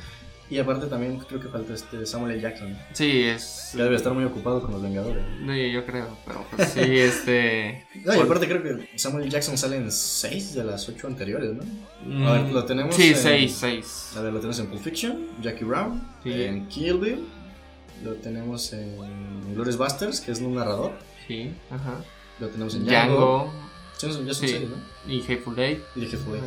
[SPEAKER 1] Y aparte también creo que faltó este Samuel L. Jackson,
[SPEAKER 2] Sí, es.
[SPEAKER 1] que debe estar muy ocupado con los Vengadores.
[SPEAKER 2] Sí, yo creo, pero pues sí, este.
[SPEAKER 1] No, y aparte creo que Samuel L. Jackson sale en 6 de las 8 anteriores, ¿no? A ver, lo tenemos
[SPEAKER 2] Sí,
[SPEAKER 1] en-
[SPEAKER 2] 6, 6.
[SPEAKER 1] A ver, lo tenemos en Pulp Fiction, Jackie Brown,
[SPEAKER 2] Sí.
[SPEAKER 1] en Kill Bill, lo tenemos en Glorious Busters, que es un narrador,
[SPEAKER 2] Sí, ajá.
[SPEAKER 1] lo tenemos en Django.
[SPEAKER 2] Django
[SPEAKER 1] Sí, ya son
[SPEAKER 2] Sí.
[SPEAKER 1] seis, ¿no?
[SPEAKER 2] y Hateful Eight.
[SPEAKER 1] Y dije fue.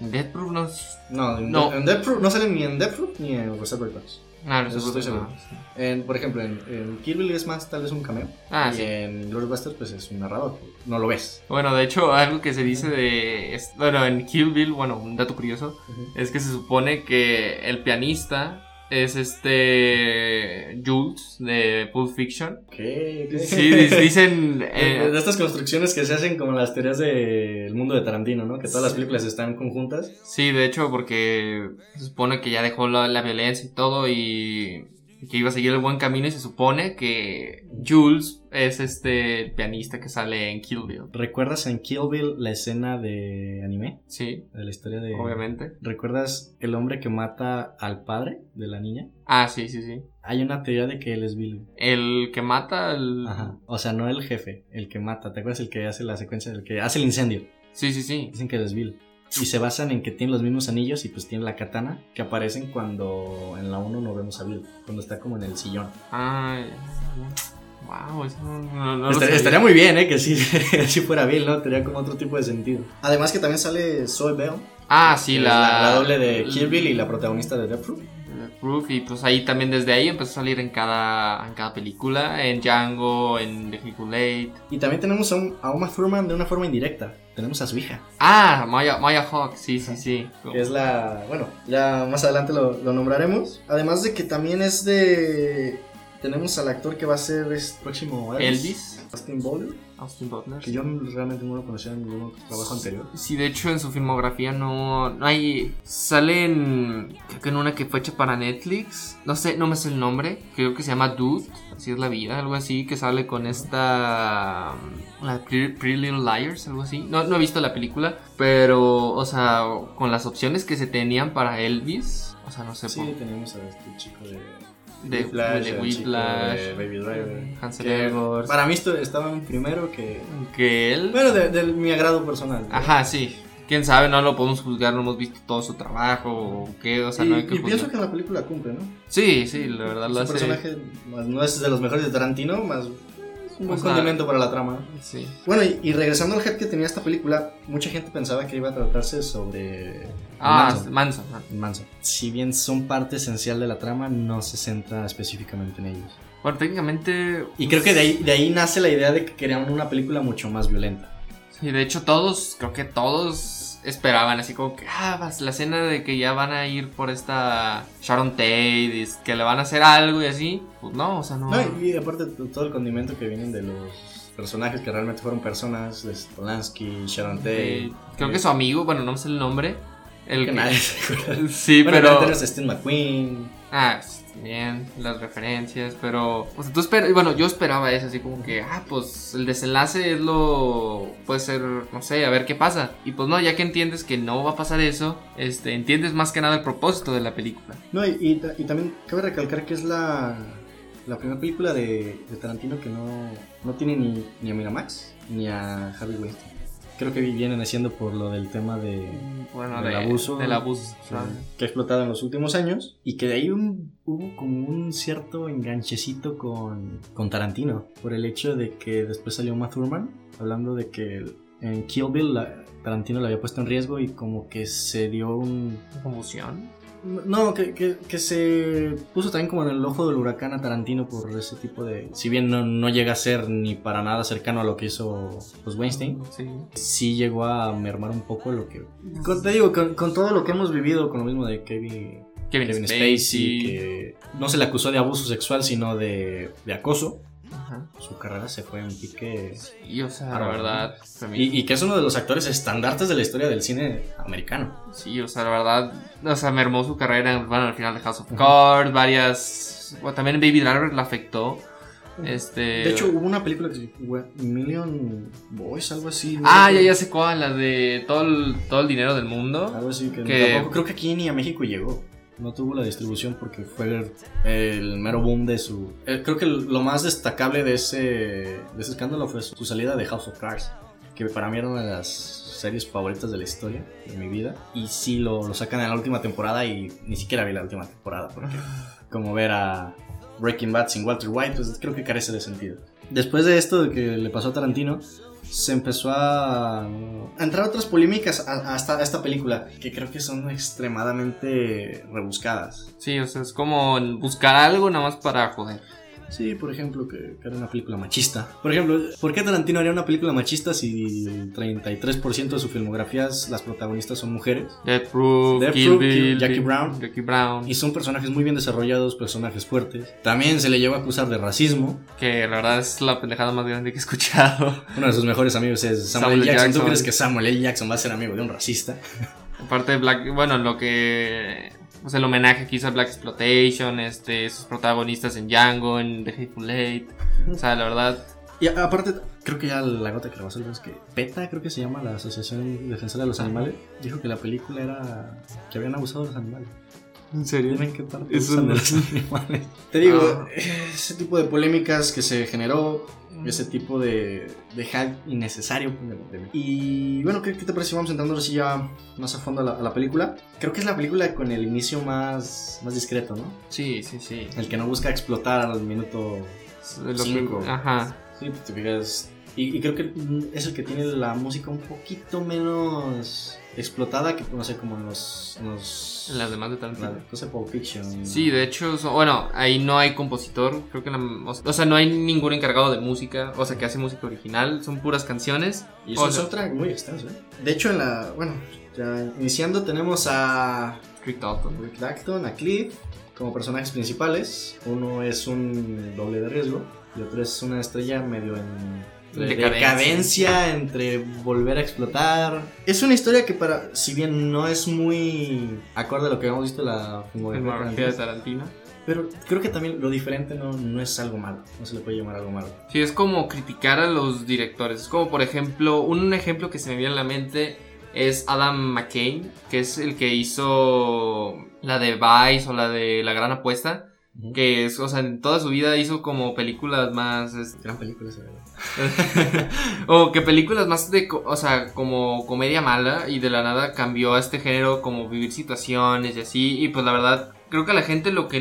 [SPEAKER 2] Death Proof no.
[SPEAKER 1] No, en,
[SPEAKER 2] No.
[SPEAKER 1] en Death Proof, no salen ni en Death Proof ni en Reservoir Dogs.
[SPEAKER 2] Ah, no,
[SPEAKER 1] Eso estoy seguro.
[SPEAKER 2] no.
[SPEAKER 1] En, por ejemplo, en, en Kill Bill es más tal vez un cameo.
[SPEAKER 2] Ah,
[SPEAKER 1] y
[SPEAKER 2] sí.
[SPEAKER 1] en Glorious Busters pues es un narrador. No lo ves.
[SPEAKER 2] Bueno, de hecho, algo que se dice de. es- Bueno, en Kill Bill, bueno, un dato curioso. Es que se supone que el pianista es este. Jules de Pulp Fiction.
[SPEAKER 1] ¿Qué?
[SPEAKER 2] Sí, dicen.
[SPEAKER 1] de,
[SPEAKER 2] eh,
[SPEAKER 1] de estas construcciones que se hacen como las teorías del mundo de Tarantino, ¿no? Que todas las películas están conjuntas.
[SPEAKER 2] sí, de hecho, porque se supone que ya dejó la, la violencia y todo y. que iba a seguir el buen camino y se supone que Jules es este el pianista que sale en Kill Bill.
[SPEAKER 1] ¿Recuerdas en Kill Bill la escena de anime?
[SPEAKER 2] Sí,
[SPEAKER 1] De la historia de...
[SPEAKER 2] obviamente.
[SPEAKER 1] ¿Recuerdas el hombre que mata al padre de la niña?
[SPEAKER 2] Ah, sí, sí, sí.
[SPEAKER 1] Hay una teoría de que él es Bill.
[SPEAKER 2] El que mata al...
[SPEAKER 1] Ajá. O sea, no el jefe, el que mata. ¿Te acuerdas el que hace la secuencia, el que hace el incendio?
[SPEAKER 2] Sí, sí, sí.
[SPEAKER 1] Dicen que él es Bill. Y se basan en que tiene los mismos anillos y pues tiene la katana que aparecen cuando en la 1 no vemos a Bill, cuando está como en el sillón.
[SPEAKER 2] Ay, wow, eso no, no, no lo
[SPEAKER 1] estaría, muy bien, ¿eh? Que sí, si fuera Bill, ¿no? Tendría como otro tipo de sentido. Además que también sale Zoe Bell.
[SPEAKER 2] Ah, sí, la...
[SPEAKER 1] la doble de Kill Bill y la protagonista de Death Proof.
[SPEAKER 2] Proof, y pues ahí también desde ahí empezó a salir en cada, en cada película, en Django, en The.
[SPEAKER 1] Y también tenemos a, un- a Uma Thurman de una forma indirecta. Tenemos a su hija,
[SPEAKER 2] Ah, Maya, Maya Hawk, sí, sí, sí.
[SPEAKER 1] que es la... Bueno, ya más adelante lo, lo nombraremos. Además de que también es de... Tenemos al actor que va a ser este próximo
[SPEAKER 2] Elvis,
[SPEAKER 1] Austin Butler,
[SPEAKER 2] Austin Butler.
[SPEAKER 1] que yo realmente no lo conocía en ningún trabajo anterior.
[SPEAKER 2] Sí, de hecho en su filmografía no, no hay... Sale en... Creo que en una que fue hecha para Netflix. No sé, no me sé el nombre. Creo que se llama Dude. Así es la vida, algo así. Que sale con esta... La Pretty, Pretty Little Liars, algo así. No, no he visto la película. Pero, o sea, con las opciones que se tenían para Elvis. O sea, no sé
[SPEAKER 1] Sí,
[SPEAKER 2] por...
[SPEAKER 1] tenemos a este chico de...
[SPEAKER 2] De
[SPEAKER 1] Whiplash,
[SPEAKER 2] de Whiplash,
[SPEAKER 1] Baby Driver.
[SPEAKER 2] Hansel.
[SPEAKER 1] Para mí esto estaba en primero que...
[SPEAKER 2] Que él...
[SPEAKER 1] Bueno, de, de mi agrado personal.
[SPEAKER 2] Ajá, sí. quién sabe, no lo podemos juzgar, no hemos visto todo su trabajo o qué, o sea,
[SPEAKER 1] y,
[SPEAKER 2] no hay que
[SPEAKER 1] y pienso que en la película cumple, ¿no?
[SPEAKER 2] Sí, sí, la verdad lo
[SPEAKER 1] Su
[SPEAKER 2] hace.
[SPEAKER 1] personaje más- no es de los mejores de Tarantino, más un buen
[SPEAKER 2] O sea,
[SPEAKER 1] condimento para la trama.
[SPEAKER 2] Sí.
[SPEAKER 1] Bueno, y, y regresando al hype que tenía esta película, mucha gente pensaba que iba a tratarse sobre
[SPEAKER 2] Ah,
[SPEAKER 1] Manson.
[SPEAKER 2] Manson.
[SPEAKER 1] Manson. Si bien son parte esencial de la trama, no se centra específicamente en ellos.
[SPEAKER 2] Bueno, técnicamente.
[SPEAKER 1] Y creo que de ahí, de ahí nace la idea de que querían una película mucho más violenta.
[SPEAKER 2] Sí, de hecho, todos, creo que todos esperaban, así como que, ah, la escena de que ya van a ir por esta Sharon Tate, y que le van a hacer algo y así. Pues no, o sea, no.
[SPEAKER 1] No, y, y aparte todo el condimento que vienen de los personajes que realmente fueron personas, de Polanski, Sharon Tate.
[SPEAKER 2] Eh, creo que su amigo, bueno, no me sé el nombre. El
[SPEAKER 1] que
[SPEAKER 2] que-
[SPEAKER 1] nadie se acuerda.
[SPEAKER 2] Sí,
[SPEAKER 1] Bueno,
[SPEAKER 2] pero.
[SPEAKER 1] pero... Steve McQueen.
[SPEAKER 2] Ah, bien, las referencias, pero. O sea, tú esperas. Bueno, yo esperaba eso, así como que, ah, pues el desenlace es lo. Puede ser, no sé, a ver qué pasa. Y pues no, ya que entiendes que no va a pasar eso, este, entiendes más que nada el propósito de la película.
[SPEAKER 1] No, y, y también cabe recalcar que es la, la primera película de, de Tarantino que no, no tiene ni, ni a Miramax ni a Harvey Weinstein. Creo que vienen haciendo por lo del tema de,
[SPEAKER 2] Bueno,
[SPEAKER 1] del
[SPEAKER 2] de-
[SPEAKER 1] abuso,
[SPEAKER 2] Del abuso.
[SPEAKER 1] que, que ha explotado en los últimos años y que de ahí un- hubo como un cierto enganchecito con, con Tarantino por el hecho de que después salió Uma Thurman hablando de que en Kill Bill la- Tarantino la había puesto en riesgo y como que se dio un. No, que, que- que se puso también como en el ojo del huracán a Tarantino por ese tipo de... Si bien no, no llega a ser ni para nada cercano a lo que hizo pues, Weinstein,
[SPEAKER 2] Sí.
[SPEAKER 1] sí llegó a mermar un poco lo que... Con- te digo, con, con todo lo que hemos vivido, con lo mismo de Kevin,
[SPEAKER 2] Kevin,
[SPEAKER 1] Kevin
[SPEAKER 2] Spacey.
[SPEAKER 1] Spacey, que no se le acusó de abuso sexual, sino de, de acoso,
[SPEAKER 2] Ajá.
[SPEAKER 1] su carrera se fue en pique...
[SPEAKER 2] Y, o sea, la verdad.
[SPEAKER 1] Y, y que es uno de los actores estandartes de la historia del cine americano.
[SPEAKER 2] Sí, o sea, la verdad, o sea, mermó su carrera, bueno, al final de House of Cards, varias, bueno, también Baby Driver la afectó, este...
[SPEAKER 1] De hecho, hubo una película que se llama Million Boys, algo así. ¿no?
[SPEAKER 2] ah, ya, ya sé cuál, la de todo el, todo el dinero del mundo.
[SPEAKER 1] Algo así que,
[SPEAKER 2] Que-
[SPEAKER 1] tampoco creo que aquí ni a México llegó. No tuvo la distribución porque fue el, el mero boom de su. eh, creo que lo más destacable de ese, de ese escándalo fue su, su salida de House of Cards. Que para mí era una de las series favoritas de la historia de mi vida. Y sí lo, lo sacan en la última temporada y ni siquiera vi la última temporada. Porque como ver a Breaking Bad sin Walter White, pues creo que carece de sentido. Después de esto de que le pasó a Tarantino, se empezó a, a entrar otras polémicas a, a esta, a esta película que creo que son extremadamente rebuscadas.
[SPEAKER 2] Sí, o sea, es como buscar algo nada más para joder.
[SPEAKER 1] Sí, por ejemplo, que, que era una película machista. Por ejemplo, ¿por qué Tarantino haría una película machista si el 33% de su filmografía es- las protagonistas son mujeres?
[SPEAKER 2] Death Proof,
[SPEAKER 1] Death
[SPEAKER 2] Kill
[SPEAKER 1] Proof,
[SPEAKER 2] Bill,
[SPEAKER 1] Kill- Jackie
[SPEAKER 2] Bill-
[SPEAKER 1] Brown.
[SPEAKER 2] Jackie Brown,
[SPEAKER 1] Y son personajes muy bien desarrollados, personajes fuertes. También se le llevó a acusar de racismo.
[SPEAKER 2] que la verdad es la pendejada más grande que he escuchado.
[SPEAKER 1] Uno de sus mejores amigos es Samuel,
[SPEAKER 2] Samuel
[SPEAKER 1] L. Jackson.
[SPEAKER 2] Jackson.
[SPEAKER 1] ¿Tú crees que Samuel L. Jackson va a ser amigo de un racista?
[SPEAKER 2] Aparte de Black, bueno, lo que. Pues el homenaje que hizo a Black Exploitation, este, sus protagonistas en Django, en The Hateful Eight. O sea, la verdad.
[SPEAKER 1] Y aparte, creo que ya la gota que rebasó es que PETA, creo que se llama la Asociación Defensora de los. Animales, dijo que la película era que habían abusado de los animales.
[SPEAKER 2] ¿En serio?
[SPEAKER 1] Dime en qué parte
[SPEAKER 2] Eso
[SPEAKER 1] abusan
[SPEAKER 2] no-
[SPEAKER 1] de los animales. Te digo,
[SPEAKER 2] Ah.
[SPEAKER 1] ese tipo de polémicas que se generó, ese tipo de, de hype innecesario. Y bueno, ¿qué, qué te parece si vamos entrando ahora sí ya más a fondo a la, a la película? Creo que es la película con el inicio más, más discreto, ¿no?
[SPEAKER 2] Sí, sí, sí.
[SPEAKER 1] El que no busca explotar al minuto
[SPEAKER 2] Lo que-
[SPEAKER 1] Cinco.
[SPEAKER 2] Ajá.
[SPEAKER 1] Sí, pues te fijas. Y, y creo que mm, es el que tiene la música un poquito menos explotada que, no sé, como en los. en los
[SPEAKER 2] En las demás de Tarantino.
[SPEAKER 1] la cosa de Pulp Fiction.
[SPEAKER 2] Sí, de hecho, so- bueno, ahí no hay compositor, creo que la, o sea, no hay ningún encargado de música, o sea, que hace música original, son puras canciones.
[SPEAKER 1] Y es
[SPEAKER 2] O sea-
[SPEAKER 1] soundtrack muy extenso, ¿eh? De hecho, en la. Bueno, ya iniciando tenemos a.
[SPEAKER 2] Rick Dalton.
[SPEAKER 1] Rick Dalton, a Cliff, como personajes principales. Uno es un doble de riesgo, y otro es una estrella medio en.
[SPEAKER 2] Decadencia.
[SPEAKER 1] decadencia, entre volver a explotar. Es una historia que para, si bien no es muy acorde a lo que habíamos visto en la filmografía de
[SPEAKER 2] Filmografía de
[SPEAKER 1] Tarantino,
[SPEAKER 2] Tarantino.
[SPEAKER 1] pero creo que también lo diferente no, no es algo malo, no se le puede llamar algo malo.
[SPEAKER 2] Sí, es como criticar a los directores. Es como, por ejemplo, un ejemplo que se me viene a la mente es Adam McCain, que es el que hizo la de Vice o la de La Gran Apuesta. Que es, o sea, en toda su vida hizo como películas más. este,
[SPEAKER 1] Gran película ¿verdad?
[SPEAKER 2] o que películas más de, o sea, como comedia mala y de la nada cambió a este género como vivir situaciones y así. Y pues la verdad, creo que a la gente lo que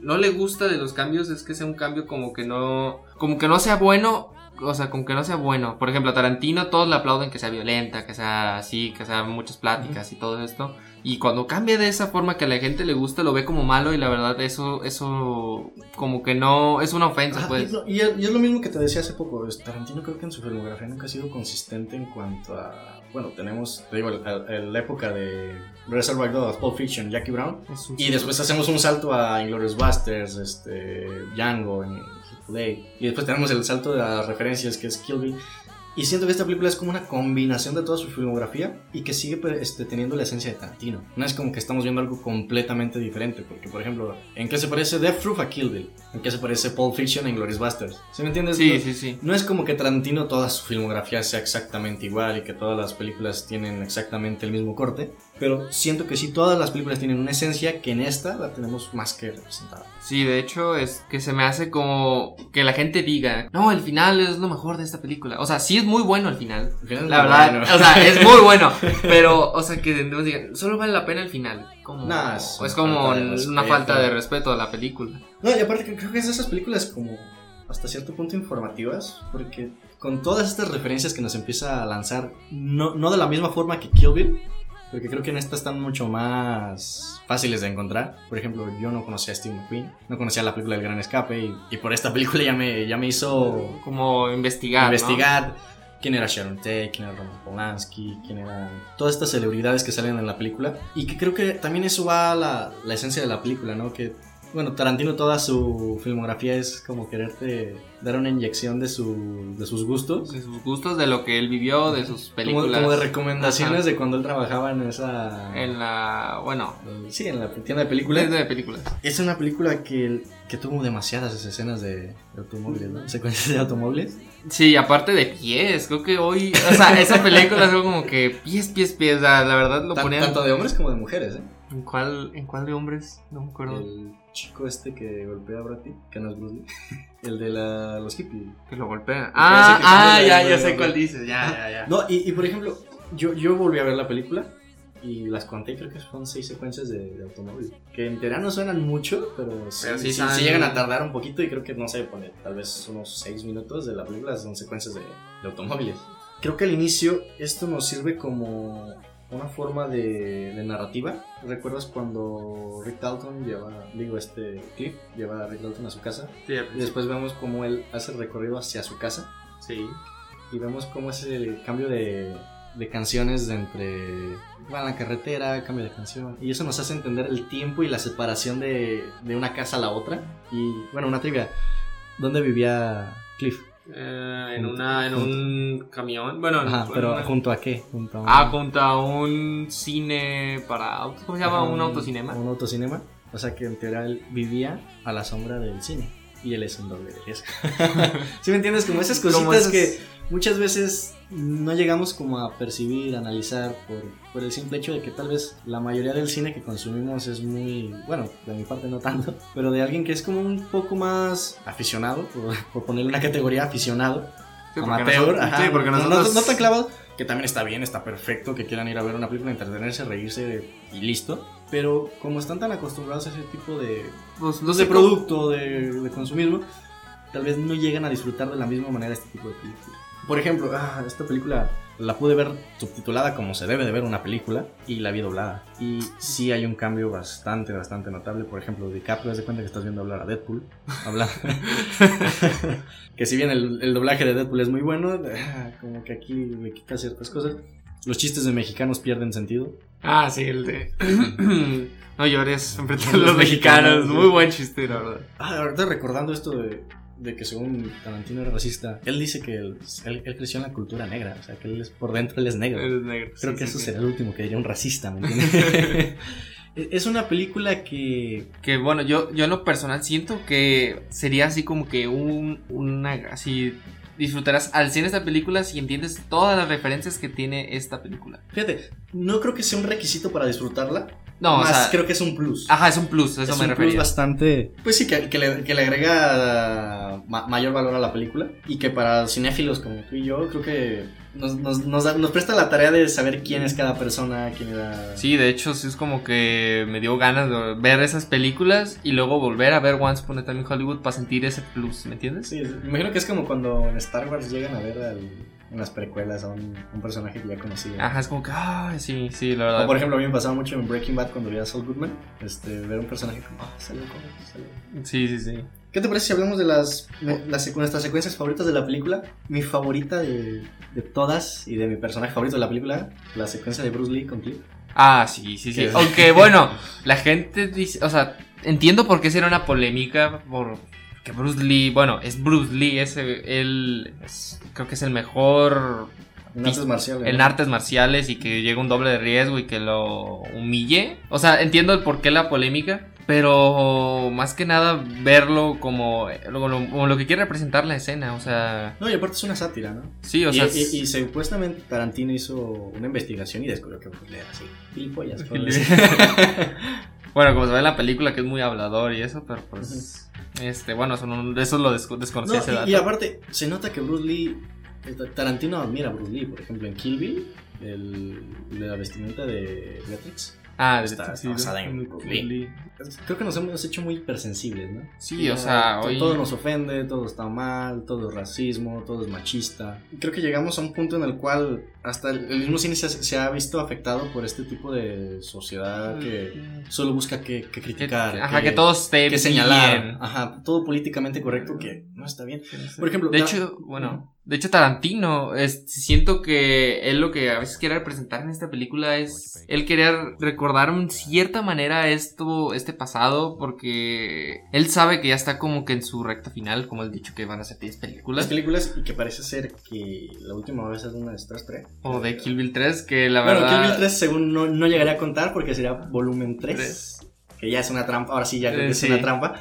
[SPEAKER 2] no le gusta de los cambios es que sea un cambio como que no, como que no sea bueno. O sea, como que no sea bueno. Por ejemplo, a Tarantino todos le aplauden que sea violenta, que sea así, que sea muchas pláticas y todo esto. Y cuando cambia de esa forma que a la gente le gusta, lo ve como malo y la verdad eso, eso como que no, es una ofensa
[SPEAKER 1] Ajá,
[SPEAKER 2] pues.
[SPEAKER 1] y, es, y es lo mismo que te decía hace poco. Tarantino creo que en su filmografía nunca ha sido consistente en cuanto a. Bueno, tenemos, te digo, la época de Reservoir Dogs, Pulp Fiction, Jackie Brown. Y después hacemos un salto a Inglourious Basterds, este, Django, en Y después tenemos el salto de las referencias que es Kill Bill. Y siento que esta película es como una combinación de toda su filmografía y que sigue pues, este, teniendo la esencia de Tarantino. No es como que estamos viendo algo completamente diferente, porque por ejemplo, ¿en qué se parece Death Proof a Kill Bill? ¿En qué se parece Pulp Fiction a Inglourious Basterds? ¿Sí me entiendes?
[SPEAKER 2] Sí,
[SPEAKER 1] No-
[SPEAKER 2] sí, sí.
[SPEAKER 1] no es como que Tarantino toda su filmografía sea exactamente igual y que todas las películas tienen exactamente el mismo corte, pero siento que sí todas las películas tienen una esencia que en esta la tenemos más que representada.
[SPEAKER 2] Sí, de hecho es que se me hace como que la gente diga, no, el final es lo mejor de esta película. O sea, sí es muy bueno el final.
[SPEAKER 1] Al final es
[SPEAKER 2] La verdad,
[SPEAKER 1] bueno.
[SPEAKER 2] o sea, es muy bueno. Pero, o sea, que digan, solo vale la pena el final. Como,
[SPEAKER 1] Nah, es
[SPEAKER 2] es,
[SPEAKER 1] una
[SPEAKER 2] como
[SPEAKER 1] falta
[SPEAKER 2] una falta de respeto a la película.
[SPEAKER 1] No, y aparte creo que es de esas películas como hasta cierto punto informativas, porque con todas estas referencias que nos empieza a lanzar, no, no de la misma forma que Kill Bill, porque creo que en esta están mucho más fáciles de encontrar. Por ejemplo, yo no conocía a Steve McQueen, no conocía la película El Gran Escape, y, y por esta película ya me, ya me hizo
[SPEAKER 2] Como investigar. ¿no?
[SPEAKER 1] investigar quién era Sharon Tate, quién era Roman Polanski, quién eran todas estas celebridades que salen en la película. Y que creo que también eso va a la, la esencia de la película, ¿no? Que, bueno, Tarantino toda su filmografía es como quererte dar una inyección de, su, de sus gustos.
[SPEAKER 2] De sus gustos, de lo que él vivió, de sus
[SPEAKER 1] Como,
[SPEAKER 2] películas.
[SPEAKER 1] como de recomendaciones
[SPEAKER 2] Ajá.
[SPEAKER 1] de cuando él trabajaba en esa...
[SPEAKER 2] En la. Bueno,
[SPEAKER 1] Sí, en la tienda de películas.
[SPEAKER 2] de películas.
[SPEAKER 1] Es una película que, que tuvo demasiadas escenas de, de automóviles, ¿no? Secuencias de automóviles.
[SPEAKER 2] Sí, aparte de pies, creo que hoy, o sea, esa película es algo como que pies, pies, pies, la verdad lo ponían.
[SPEAKER 1] tanto de hombres como de mujeres, ¿eh?
[SPEAKER 2] ¿En cuál, ¿En cuál de hombres? No me acuerdo.
[SPEAKER 1] El chico este que golpea a Brad Pitt, que no es Bruce Lee. El de la, los hippies.
[SPEAKER 2] Que lo golpea. Ah, ah, ya, ya sé cuál dices, ya, ya, ya.
[SPEAKER 1] No, y, y por ejemplo, yo, yo volví a ver la película y las conté, creo que son seis secuencias de, de automóvil. Que en teoría no suenan mucho, pero sí,
[SPEAKER 2] Pero sí
[SPEAKER 1] sí- sí llegan a tardar un poquito y creo que, no sé, pone tal vez unos seis minutos de la película son secuencias de, de automóviles. Creo que al inicio esto nos sirve como una forma de, de narrativa. ¿Recuerdas cuando Rick Dalton lleva, digo, este Cliff lleva a Rick Dalton a su casa?
[SPEAKER 2] Sí,
[SPEAKER 1] Y después vemos cómo él hace el recorrido hacia su casa
[SPEAKER 2] sí.
[SPEAKER 1] y vemos cómo es el cambio de, de canciones de entre va en la carretera, cambio de canción. Y eso nos hace entender el tiempo y la separación de, de una casa a la otra. Y bueno, una trivia. ¿Dónde vivía Cliff?
[SPEAKER 2] Eh, en una, en un camión, bueno, en-
[SPEAKER 1] Ajá, pero
[SPEAKER 2] una-
[SPEAKER 1] ¿junto a qué? Junto a un,
[SPEAKER 2] Ah, junto a un cine para autos, ¿cómo se llama?
[SPEAKER 1] ajá,
[SPEAKER 2] Un autocinema.
[SPEAKER 1] Un autocinema. O sea que en teoría él vivía a la sombra del cine. Y él es un doble de riesgo. ¿Sí me entiendes? Como esas
[SPEAKER 2] Como
[SPEAKER 1] cositas
[SPEAKER 2] esas-
[SPEAKER 1] que muchas veces no llegamos como a percibir, a analizar por, por el simple hecho de que tal vez la mayoría del cine que consumimos es muy, bueno, de mi parte no tanto, pero de alguien que es como un poco más aficionado, por, por ponerle una categoría aficionado,
[SPEAKER 2] Sí, porque
[SPEAKER 1] amateur,
[SPEAKER 2] nosotros-
[SPEAKER 1] ajá,
[SPEAKER 2] sí, porque
[SPEAKER 1] no- no-
[SPEAKER 2] nosotros...
[SPEAKER 1] no, tan clavado, que también está bien, está perfecto, que quieran ir a ver una película, entretenerse, reírse y listo. Pero como están tan acostumbrados a ese tipo de,
[SPEAKER 2] pues,
[SPEAKER 1] los de producto, de, de consumismo, tal vez no llegan a disfrutar de la misma manera este tipo de películas. Por ejemplo, ah, esta película la pude ver subtitulada como se debe de ver una película y la vi doblada. Y sí hay un cambio bastante, bastante notable. Por ejemplo, DiCaprio, haz de cuenta que estás viendo hablar a Deadpool. Habla. que si bien el, el doblaje de Deadpool es muy bueno, ah, como que aquí me quita ciertas cosas. Los chistes de mexicanos pierden sentido.
[SPEAKER 2] Ah, sí, el de... no llores enfrente de
[SPEAKER 1] Los
[SPEAKER 2] los mexicanos.
[SPEAKER 1] mexicanos,
[SPEAKER 2] Muy buen chiste, la verdad.
[SPEAKER 1] Ah, ahorita recordando esto de, de que según Tarantino era racista, él dice que él, él- él creció en la cultura negra, o sea, que él es, por dentro él es negro.
[SPEAKER 2] Eres negro.
[SPEAKER 1] Creo
[SPEAKER 2] sí,
[SPEAKER 1] que
[SPEAKER 2] sí,
[SPEAKER 1] eso
[SPEAKER 2] sí.
[SPEAKER 1] será el último que diría un racista, ¿me entiendes? es una película que...
[SPEAKER 2] Que bueno, yo, yo en lo personal siento que sería así como que un, una, así, disfrutarás al 100 esta película si entiendes todas las referencias que tiene esta película.
[SPEAKER 1] Fíjate, no creo que sea un requisito para disfrutarla,
[SPEAKER 2] No, o
[SPEAKER 1] Más,
[SPEAKER 2] sea,
[SPEAKER 1] creo que es un plus.
[SPEAKER 2] ajá, es un plus, a eso
[SPEAKER 1] es
[SPEAKER 2] me
[SPEAKER 1] un
[SPEAKER 2] refería.
[SPEAKER 1] plus bastante. Pues sí, que, que le, que le agrega ma- mayor valor a la película. Y que para cinéfilos como tú y yo, creo que nos, nos, nos, da- nos presta la tarea de saber quién es cada persona, quién era.
[SPEAKER 2] Sí, de hecho, sí es como que me dio ganas de ver esas películas y luego volver a ver Once Upon a Time in Hollywood para sentir ese plus, ¿me entiendes?
[SPEAKER 1] Sí, me imagino que es como cuando en Star Wars llegan a ver al- en las precuelas a un, un personaje que ya conocían.
[SPEAKER 2] Ajá, es como que, ah, sí, sí, la
[SPEAKER 1] O
[SPEAKER 2] verdad.
[SPEAKER 1] por ejemplo, a mí me pasaba mucho en Breaking Bad cuando veía a Saul Goodman, este, ver un personaje como, ah, salió como, salió.
[SPEAKER 2] Sí, sí, sí.
[SPEAKER 1] ¿Qué te parece si hablamos de las, las nuestras secuencias favoritas de la película? Mi favorita de, de todas y de mi personaje favorito de la película, la secuencia de Bruce Lee con Cliff.
[SPEAKER 2] Ah, sí, sí, sí.
[SPEAKER 1] Que-
[SPEAKER 2] Aunque bueno, la gente dice, o sea, entiendo por qué será una polémica por que Bruce Lee, bueno, es Bruce Lee, es él creo que es el mejor
[SPEAKER 1] En artes marciales.
[SPEAKER 2] en
[SPEAKER 1] ¿no?
[SPEAKER 2] artes marciales y que llega un doble de riesgo y que lo humille. O sea, entiendo el por qué la polémica, pero más que nada verlo como, lo, como lo que quiere representar la escena, o sea,
[SPEAKER 1] No, y aparte es una sátira, ¿no?
[SPEAKER 2] sí, o
[SPEAKER 1] y,
[SPEAKER 2] sea,
[SPEAKER 1] y- y supuestamente Tarantino hizo una investigación y descubrió que Bruce Lee era así. Decir.
[SPEAKER 2] bueno, como se ve en la película que es muy hablador y eso, pero pues, este, bueno, eso, no- eso lo des- desconocía ese
[SPEAKER 1] No,
[SPEAKER 2] dato.
[SPEAKER 1] y, aparte, se nota que Bruce Lee. eh, Tarantino admira a Bruce Lee, por ejemplo, en Kill Bill, el, de la vestimenta de Beatrix.
[SPEAKER 2] Ah, de-
[SPEAKER 1] está-
[SPEAKER 2] sí,
[SPEAKER 1] está basada
[SPEAKER 2] de-
[SPEAKER 1] en Bruce Lee. Creo que nos hemos hecho muy hipersensibles, ¿no?
[SPEAKER 2] Sí, o sea, hoy...
[SPEAKER 1] Todo nos ofende, todo está mal, todo es racismo, todo es machista. Creo que llegamos a un punto en el cual hasta el, el mismo cine se, ha- se ha visto afectado por este tipo de sociedad que solo busca que, que
[SPEAKER 2] Que-
[SPEAKER 1] criticar.
[SPEAKER 2] ajá, que, todo esté
[SPEAKER 1] que señalar.
[SPEAKER 2] bien.
[SPEAKER 1] Ajá, todo políticamente correcto que no está bien. Por ejemplo,
[SPEAKER 2] De
[SPEAKER 1] ta-
[SPEAKER 2] hecho, bueno, de hecho Tarantino, es, siento que él lo que a veces quiere representar en esta película es, él quería recordar en cierta manera esto, este pasado, porque él sabe que ya está como que en su recta final, como él dicho que van a ser 10
[SPEAKER 1] las
[SPEAKER 2] películas,
[SPEAKER 1] películas y que parece ser que la última vez es una de Star Trek.
[SPEAKER 2] o de Kill Bill 3, que la
[SPEAKER 1] Bueno,
[SPEAKER 2] verdad...
[SPEAKER 1] Kill Bill 3 según no, no llegaría a contar porque sería volumen 3.
[SPEAKER 2] Tres.
[SPEAKER 1] Que ya es una trampa, ahora sí ya creo
[SPEAKER 2] Eh,
[SPEAKER 1] es
[SPEAKER 2] sí.
[SPEAKER 1] una trampa.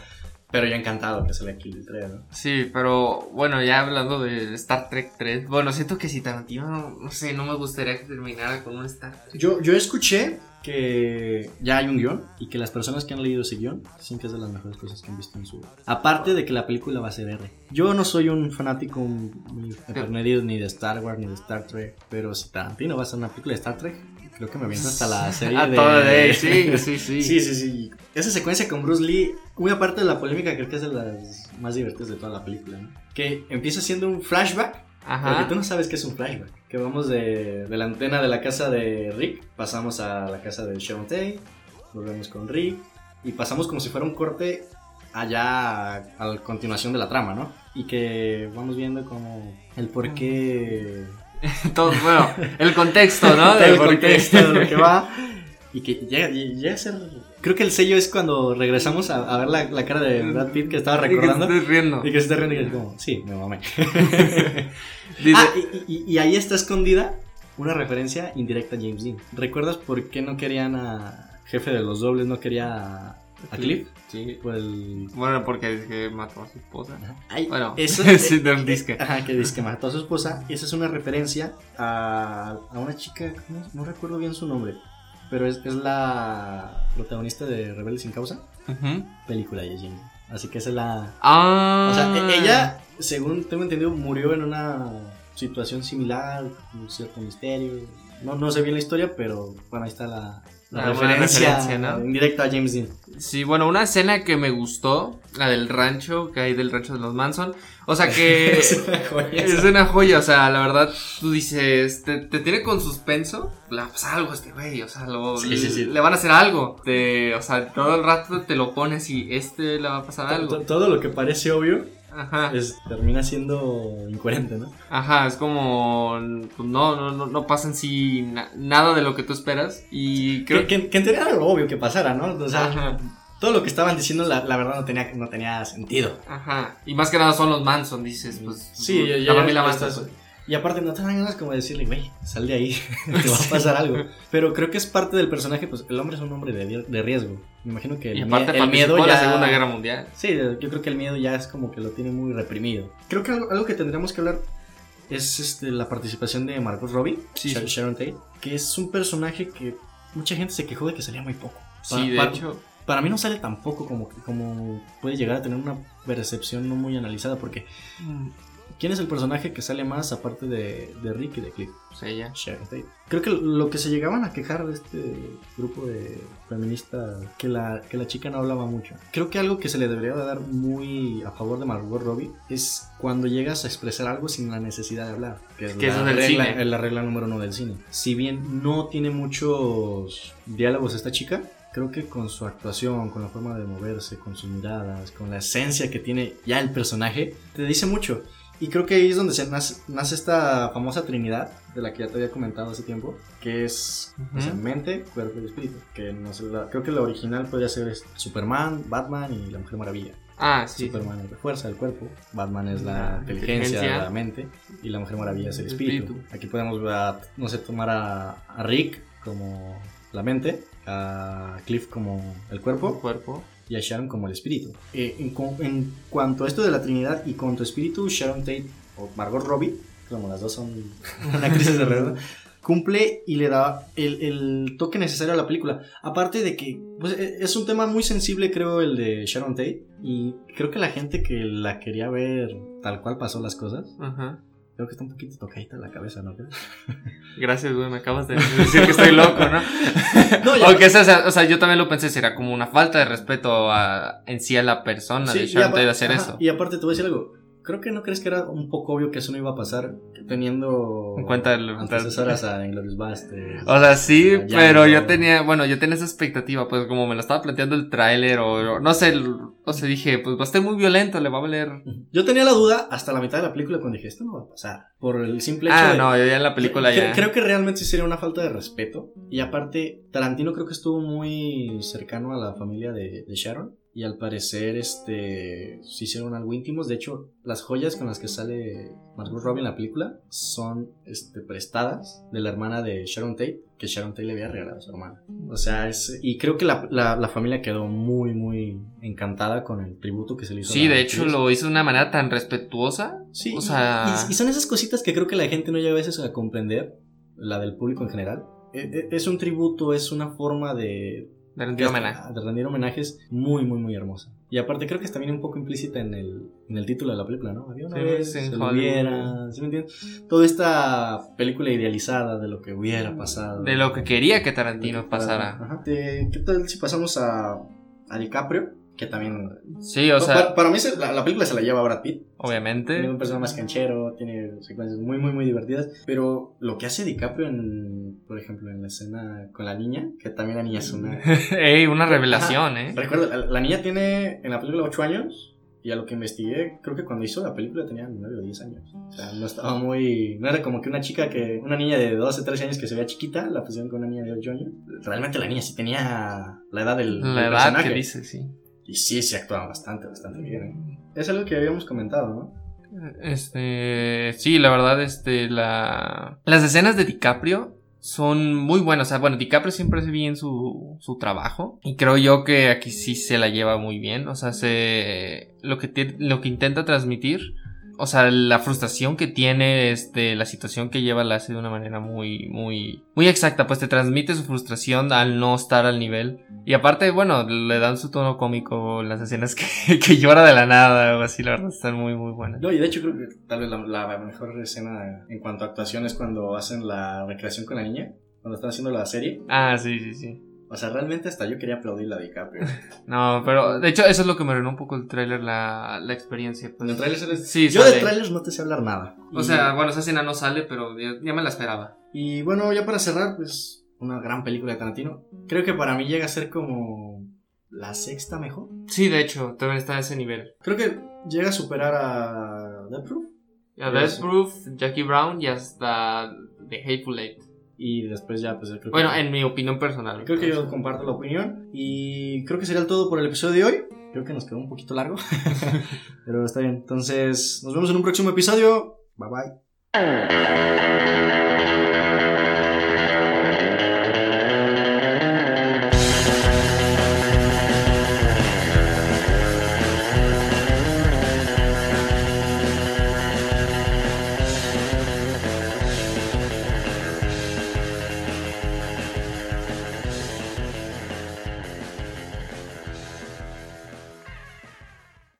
[SPEAKER 1] Pero yo encantado que sea Kill Bill 3, ¿no?
[SPEAKER 2] Sí, pero bueno, ya hablando de Star Trek 3, bueno, siento que si Tarantino, no sé, no me gustaría que terminara con un Star Trek.
[SPEAKER 1] Yo, yo escuché que ya hay un guion y que las personas que han leído ese guion dicen que es de las mejores cosas que han visto en su vida. Aparte de que la película va a ser R. Yo no soy un fanático muy empedernido ni de Star Wars ni de Star Trek, pero si Tarantino va a hacer una película de Star Trek, creo que me aviento hasta la serie
[SPEAKER 2] A
[SPEAKER 1] de...
[SPEAKER 2] todo de, sí, sí, sí.
[SPEAKER 1] Sí, sí, sí. Esa secuencia con Bruce Lee, muy aparte de la polémica, creo que es de las más divertidas de toda la película, ¿no? Que empieza siendo un flashback porque
[SPEAKER 2] Ajá.
[SPEAKER 1] tú no sabes qué es un flashback. Que vamos de, de la antena de la casa de Rick, pasamos a la casa de Sharon Tate, volvemos con Rick, y pasamos como si fuera un corte allá a, a la continuación de la trama, ¿no? Y que vamos viendo como el por qué...
[SPEAKER 2] Todo, bueno, el contexto, ¿no?
[SPEAKER 1] el contexto de lo que va. Y que llega, llega a ser... Creo que el sello es cuando regresamos a, a ver la, la cara de Brad Pitt que estaba recordando.
[SPEAKER 2] Y que estoy riendo.
[SPEAKER 1] Y que se está riendo y que es como, sí, me mamé.
[SPEAKER 2] Dice,
[SPEAKER 1] Ah, y, y- y ahí está escondida una referencia indirecta a James Dean. ¿Recuerdas por qué no querían a jefe de los dobles, no quería a, a Cliff?
[SPEAKER 2] Sí.
[SPEAKER 1] Por el...
[SPEAKER 2] Bueno, porque es que mató a su esposa.
[SPEAKER 1] Ay,
[SPEAKER 2] Bueno,
[SPEAKER 1] eso
[SPEAKER 2] sí, del disque.
[SPEAKER 1] Ajá, que dice que mató a su esposa. Esa es una referencia a, a una chica, no, no recuerdo bien su nombre, pero es, es la protagonista de Rebelde sin causa, película de James Dean. Así que esa es la...
[SPEAKER 2] Ah.
[SPEAKER 1] O sea, e- ella, según tengo entendido, murió en una situación similar, un cierto misterio. No, no sé bien la historia, pero bueno, ahí está la, la referencia,
[SPEAKER 2] referencia, ¿no?
[SPEAKER 1] indirecta a James Dean.
[SPEAKER 2] Sí, bueno, una escena que me gustó, la del rancho, que hay del rancho de los Manson. O sea que
[SPEAKER 1] Es una joya
[SPEAKER 2] es una joya, o sea, la verdad, tú dices, te, te tiene con suspenso, le va a pasar algo este güey, o sea, lo-
[SPEAKER 1] Sí, sí, sí.
[SPEAKER 2] le van a hacer algo. Te, o sea, todo el rato te lo pones y este le va a pasar algo.
[SPEAKER 1] Todo lo que parece obvio
[SPEAKER 2] Ajá.
[SPEAKER 1] es, termina siendo incoherente, ¿no?
[SPEAKER 2] Ajá, es como pues, no, no, no, no pasa en sí na- nada de lo que tú esperas y creo
[SPEAKER 1] Que, que, que en teoría era lo obvio que pasara, ¿no? O sea,
[SPEAKER 2] Ajá,
[SPEAKER 1] todo lo que estaban diciendo, la, la verdad, no tenía, no tenía sentido.
[SPEAKER 2] ajá. Y más que nada son los Manson, dices, pues.
[SPEAKER 1] Sí, ya,
[SPEAKER 2] la
[SPEAKER 1] ya-
[SPEAKER 2] familia Manson.
[SPEAKER 1] Y aparte, no te dan ganas como de decirle, güey, sal de ahí, te va a pasar algo. Pero creo que es parte del personaje, pues el hombre es un hombre de, de riesgo. Me imagino que el,
[SPEAKER 2] Y aparte
[SPEAKER 1] el miedo ya...
[SPEAKER 2] la Segunda Guerra Mundial.
[SPEAKER 1] Sí, yo creo que el miedo ya es como que lo tiene muy reprimido. Creo que algo, algo que tendríamos que hablar es este, la participación de Margot Robbie,
[SPEAKER 2] Sí, sí.
[SPEAKER 1] Sharon Tate, que es un personaje que mucha gente se quejó de que salía muy poco.
[SPEAKER 2] Sí, de
[SPEAKER 1] para,
[SPEAKER 2] hecho.
[SPEAKER 1] Para mí no sale tampoco como, como puede llegar a tener una percepción no muy analizada, porque
[SPEAKER 2] mm,
[SPEAKER 1] ¿quién es el personaje que sale más aparte de, de Rick y de Cliff?
[SPEAKER 2] Pues ella.
[SPEAKER 1] Sharon Tate. Creo que lo que se llegaban a quejar de este grupo de feministas, que la, que la chica no hablaba mucho. Creo que algo que se le debería de dar muy a favor de Margot Robbie es cuando llegas a expresar algo sin la necesidad de hablar. Que es,
[SPEAKER 2] Que
[SPEAKER 1] la,
[SPEAKER 2] eso del
[SPEAKER 1] regla,
[SPEAKER 2] cine.
[SPEAKER 1] es la regla número uno del cine. Si bien no tiene muchos diálogos esta chica, creo que con su actuación, con la forma de moverse, con sus miradas, con la esencia que tiene ya el personaje, te dice mucho. Y creo que ahí es donde se nace, nace esta famosa trinidad de la que ya te había comentado hace tiempo, que es o sea,
[SPEAKER 2] Ujú.
[SPEAKER 1] mente, cuerpo y espíritu. Que no sé, la- creo que la original podría ser este, Superman, Batman y la Mujer Maravilla.
[SPEAKER 2] Ah, sí.
[SPEAKER 1] Superman es la fuerza del cuerpo, Batman es la,
[SPEAKER 2] La
[SPEAKER 1] inteligencia,
[SPEAKER 2] inteligencia.
[SPEAKER 1] la mente y la Mujer Maravilla es el
[SPEAKER 2] El
[SPEAKER 1] espíritu.
[SPEAKER 2] espíritu.
[SPEAKER 1] Aquí podemos ver, a, no sé, tomar a, a Rick como la mente, a Cliff como el cuerpo
[SPEAKER 2] Cuerpo.
[SPEAKER 1] Y a Sharon como el espíritu. Eh, en, cu- en cuanto a esto de la Trinidad y con tu espíritu, Sharon Tate o Margot Robbie, como las dos son actrices de verdad, cumple y le da el, el toque necesario a la película. Aparte de que pues, e- es un tema muy sensible, creo, el de Sharon Tate. Y creo que la gente que la quería ver tal cual pasó las cosas,
[SPEAKER 2] Ajá.
[SPEAKER 1] Creo que está un poquito tocadita la cabeza, ¿no?
[SPEAKER 2] Gracias, güey, me acabas de decir que estoy loco, ¿no?
[SPEAKER 1] No, ya-
[SPEAKER 2] Aunque, sea, o sea, yo también lo pensé, será como una falta de respeto a, en sí a la persona
[SPEAKER 1] Sí,
[SPEAKER 2] de Sharon Tate de hacer
[SPEAKER 1] ajá,
[SPEAKER 2] eso.
[SPEAKER 1] Y aparte te voy a decir algo. Creo que no crees que era un poco obvio que eso no iba a pasar teniendo
[SPEAKER 2] En cuenta el-
[SPEAKER 1] antecesoras a Inglourious Basterds.
[SPEAKER 2] O sea, sí, pero yo tenía, bueno, yo tenía esa expectativa, pues como me lo estaba planteando el tráiler o, o no sé, el- o sea, dije, pues va a estar muy violento, le va a valer.
[SPEAKER 1] Yo tenía la duda hasta la mitad de la película cuando dije, esto no va a pasar. Por el simple hecho
[SPEAKER 2] Ah,
[SPEAKER 1] de...
[SPEAKER 2] no, yo ya en la película
[SPEAKER 1] Cre-
[SPEAKER 2] ya.
[SPEAKER 1] Creo que realmente sí sería una falta de respeto. Y aparte, Tarantino creo que estuvo muy cercano a la familia de, de Sharon. Y al parecer, este, se hicieron algo íntimos. De hecho, las joyas con las que sale Margot Robbie en la película son, este, prestadas de la hermana de Sharon Tate, que Sharon Tate le había regalado a su hermana. O sea, es, y creo que la, la- la familia quedó muy, muy encantada con el tributo que se le hizo. a
[SPEAKER 2] Sí, de hecho lo hizo de una manera tan respetuosa.
[SPEAKER 1] Sí,
[SPEAKER 2] O sea-
[SPEAKER 1] y, y son esas cositas que creo que la gente no llega a veces a comprender, la del público en general. E- e- Es un tributo, es una forma de,
[SPEAKER 2] De rendir homenaje.
[SPEAKER 1] de rendir homenajes muy, muy, muy hermosa. Y aparte creo que está también un poco implícita en el, en el título de la película, ¿no? Había una
[SPEAKER 2] Sí,
[SPEAKER 1] vez,
[SPEAKER 2] en
[SPEAKER 1] se hubiera, ¿sí me entiendes? Toda esta película idealizada de lo que hubiera pasado.
[SPEAKER 2] De lo que quería que Tarantino pasara.
[SPEAKER 1] Ajá. ¿Qué tal si pasamos a, a DiCaprio? Que también...
[SPEAKER 2] Sí, o sea,
[SPEAKER 1] para, para mí se- la, la película se la lleva Brad Pitt. Tiene
[SPEAKER 2] obviamente.
[SPEAKER 1] un personaje más canchero, tiene secuencias muy, muy, muy divertidas. Pero lo que hace DiCaprio en, por ejemplo, en la escena con la niña, que también la niña es una.
[SPEAKER 2] Ey, una revelación, ¿eh?
[SPEAKER 1] Recuerda, la, la niña tiene en la película 8 años. Y a lo que investigué, creo que cuando hizo la película tenía 9 o 10 años. O sea, no estaba muy. No era como que una chica que. Una niña de 12, 13 años que se veía chiquita, la pusieron con una niña de 8 años. Realmente la niña sí tenía la edad del,
[SPEAKER 2] La
[SPEAKER 1] del
[SPEAKER 2] edad
[SPEAKER 1] personaje.
[SPEAKER 2] que dice, sí.
[SPEAKER 1] Y sí, se actuaba bastante, bastante bien. ¿eh? Es algo que habíamos comentado, ¿no?
[SPEAKER 2] Este, sí, la verdad, este, la... Las escenas de DiCaprio son muy buenas. O sea, bueno, DiCaprio siempre hace bien su, su trabajo. Y creo yo que aquí sí se la lleva muy bien. O sea, se... Lo que, lo que intenta transmitir. O sea, la frustración que tiene, este, la situación que lleva la hace de una manera muy, muy, muy exacta. Pues te transmite su frustración al no estar al nivel. Y aparte, bueno, le dan su tono cómico las escenas que, que llora de la nada o así, la verdad, están muy, muy buenas.
[SPEAKER 1] No, y de hecho creo que tal vez la, la mejor escena en cuanto a actuación es cuando hacen la recreación con la niña, cuando están haciendo la serie.
[SPEAKER 2] Ah, sí, sí, sí.
[SPEAKER 1] O sea, realmente hasta yo quería aplaudir la DiCaprio.
[SPEAKER 2] No, pero de hecho eso es lo que me arruinó un poco el tráiler, la, la experiencia.
[SPEAKER 1] En
[SPEAKER 2] Pues.
[SPEAKER 1] el tráiler sale-
[SPEAKER 2] Sí,
[SPEAKER 1] yo
[SPEAKER 2] sale.
[SPEAKER 1] de trailers no te sé hablar nada.
[SPEAKER 2] O
[SPEAKER 1] Y-
[SPEAKER 2] sea, bueno, esa escena no sale, pero ya, ya me la esperaba.
[SPEAKER 1] Y bueno, ya para cerrar, pues una gran película de Tarantino. Creo que para mí llega a ser como la sexta mejor.
[SPEAKER 2] Sí, de hecho, también está a ese nivel.
[SPEAKER 1] Creo que llega a superar a Death Proof.
[SPEAKER 2] A Death. Proof, Jackie Brown y hasta The Hateful Eight.
[SPEAKER 1] Y después ya, pues creo que...
[SPEAKER 2] Bueno, en mi opinión personal.
[SPEAKER 1] Creo que yo comparto la opinión. Y creo que sería todo por el episodio de hoy. Creo que nos quedó un poquito largo. Pero está bien. Entonces, nos vemos en un próximo episodio. Bye bye.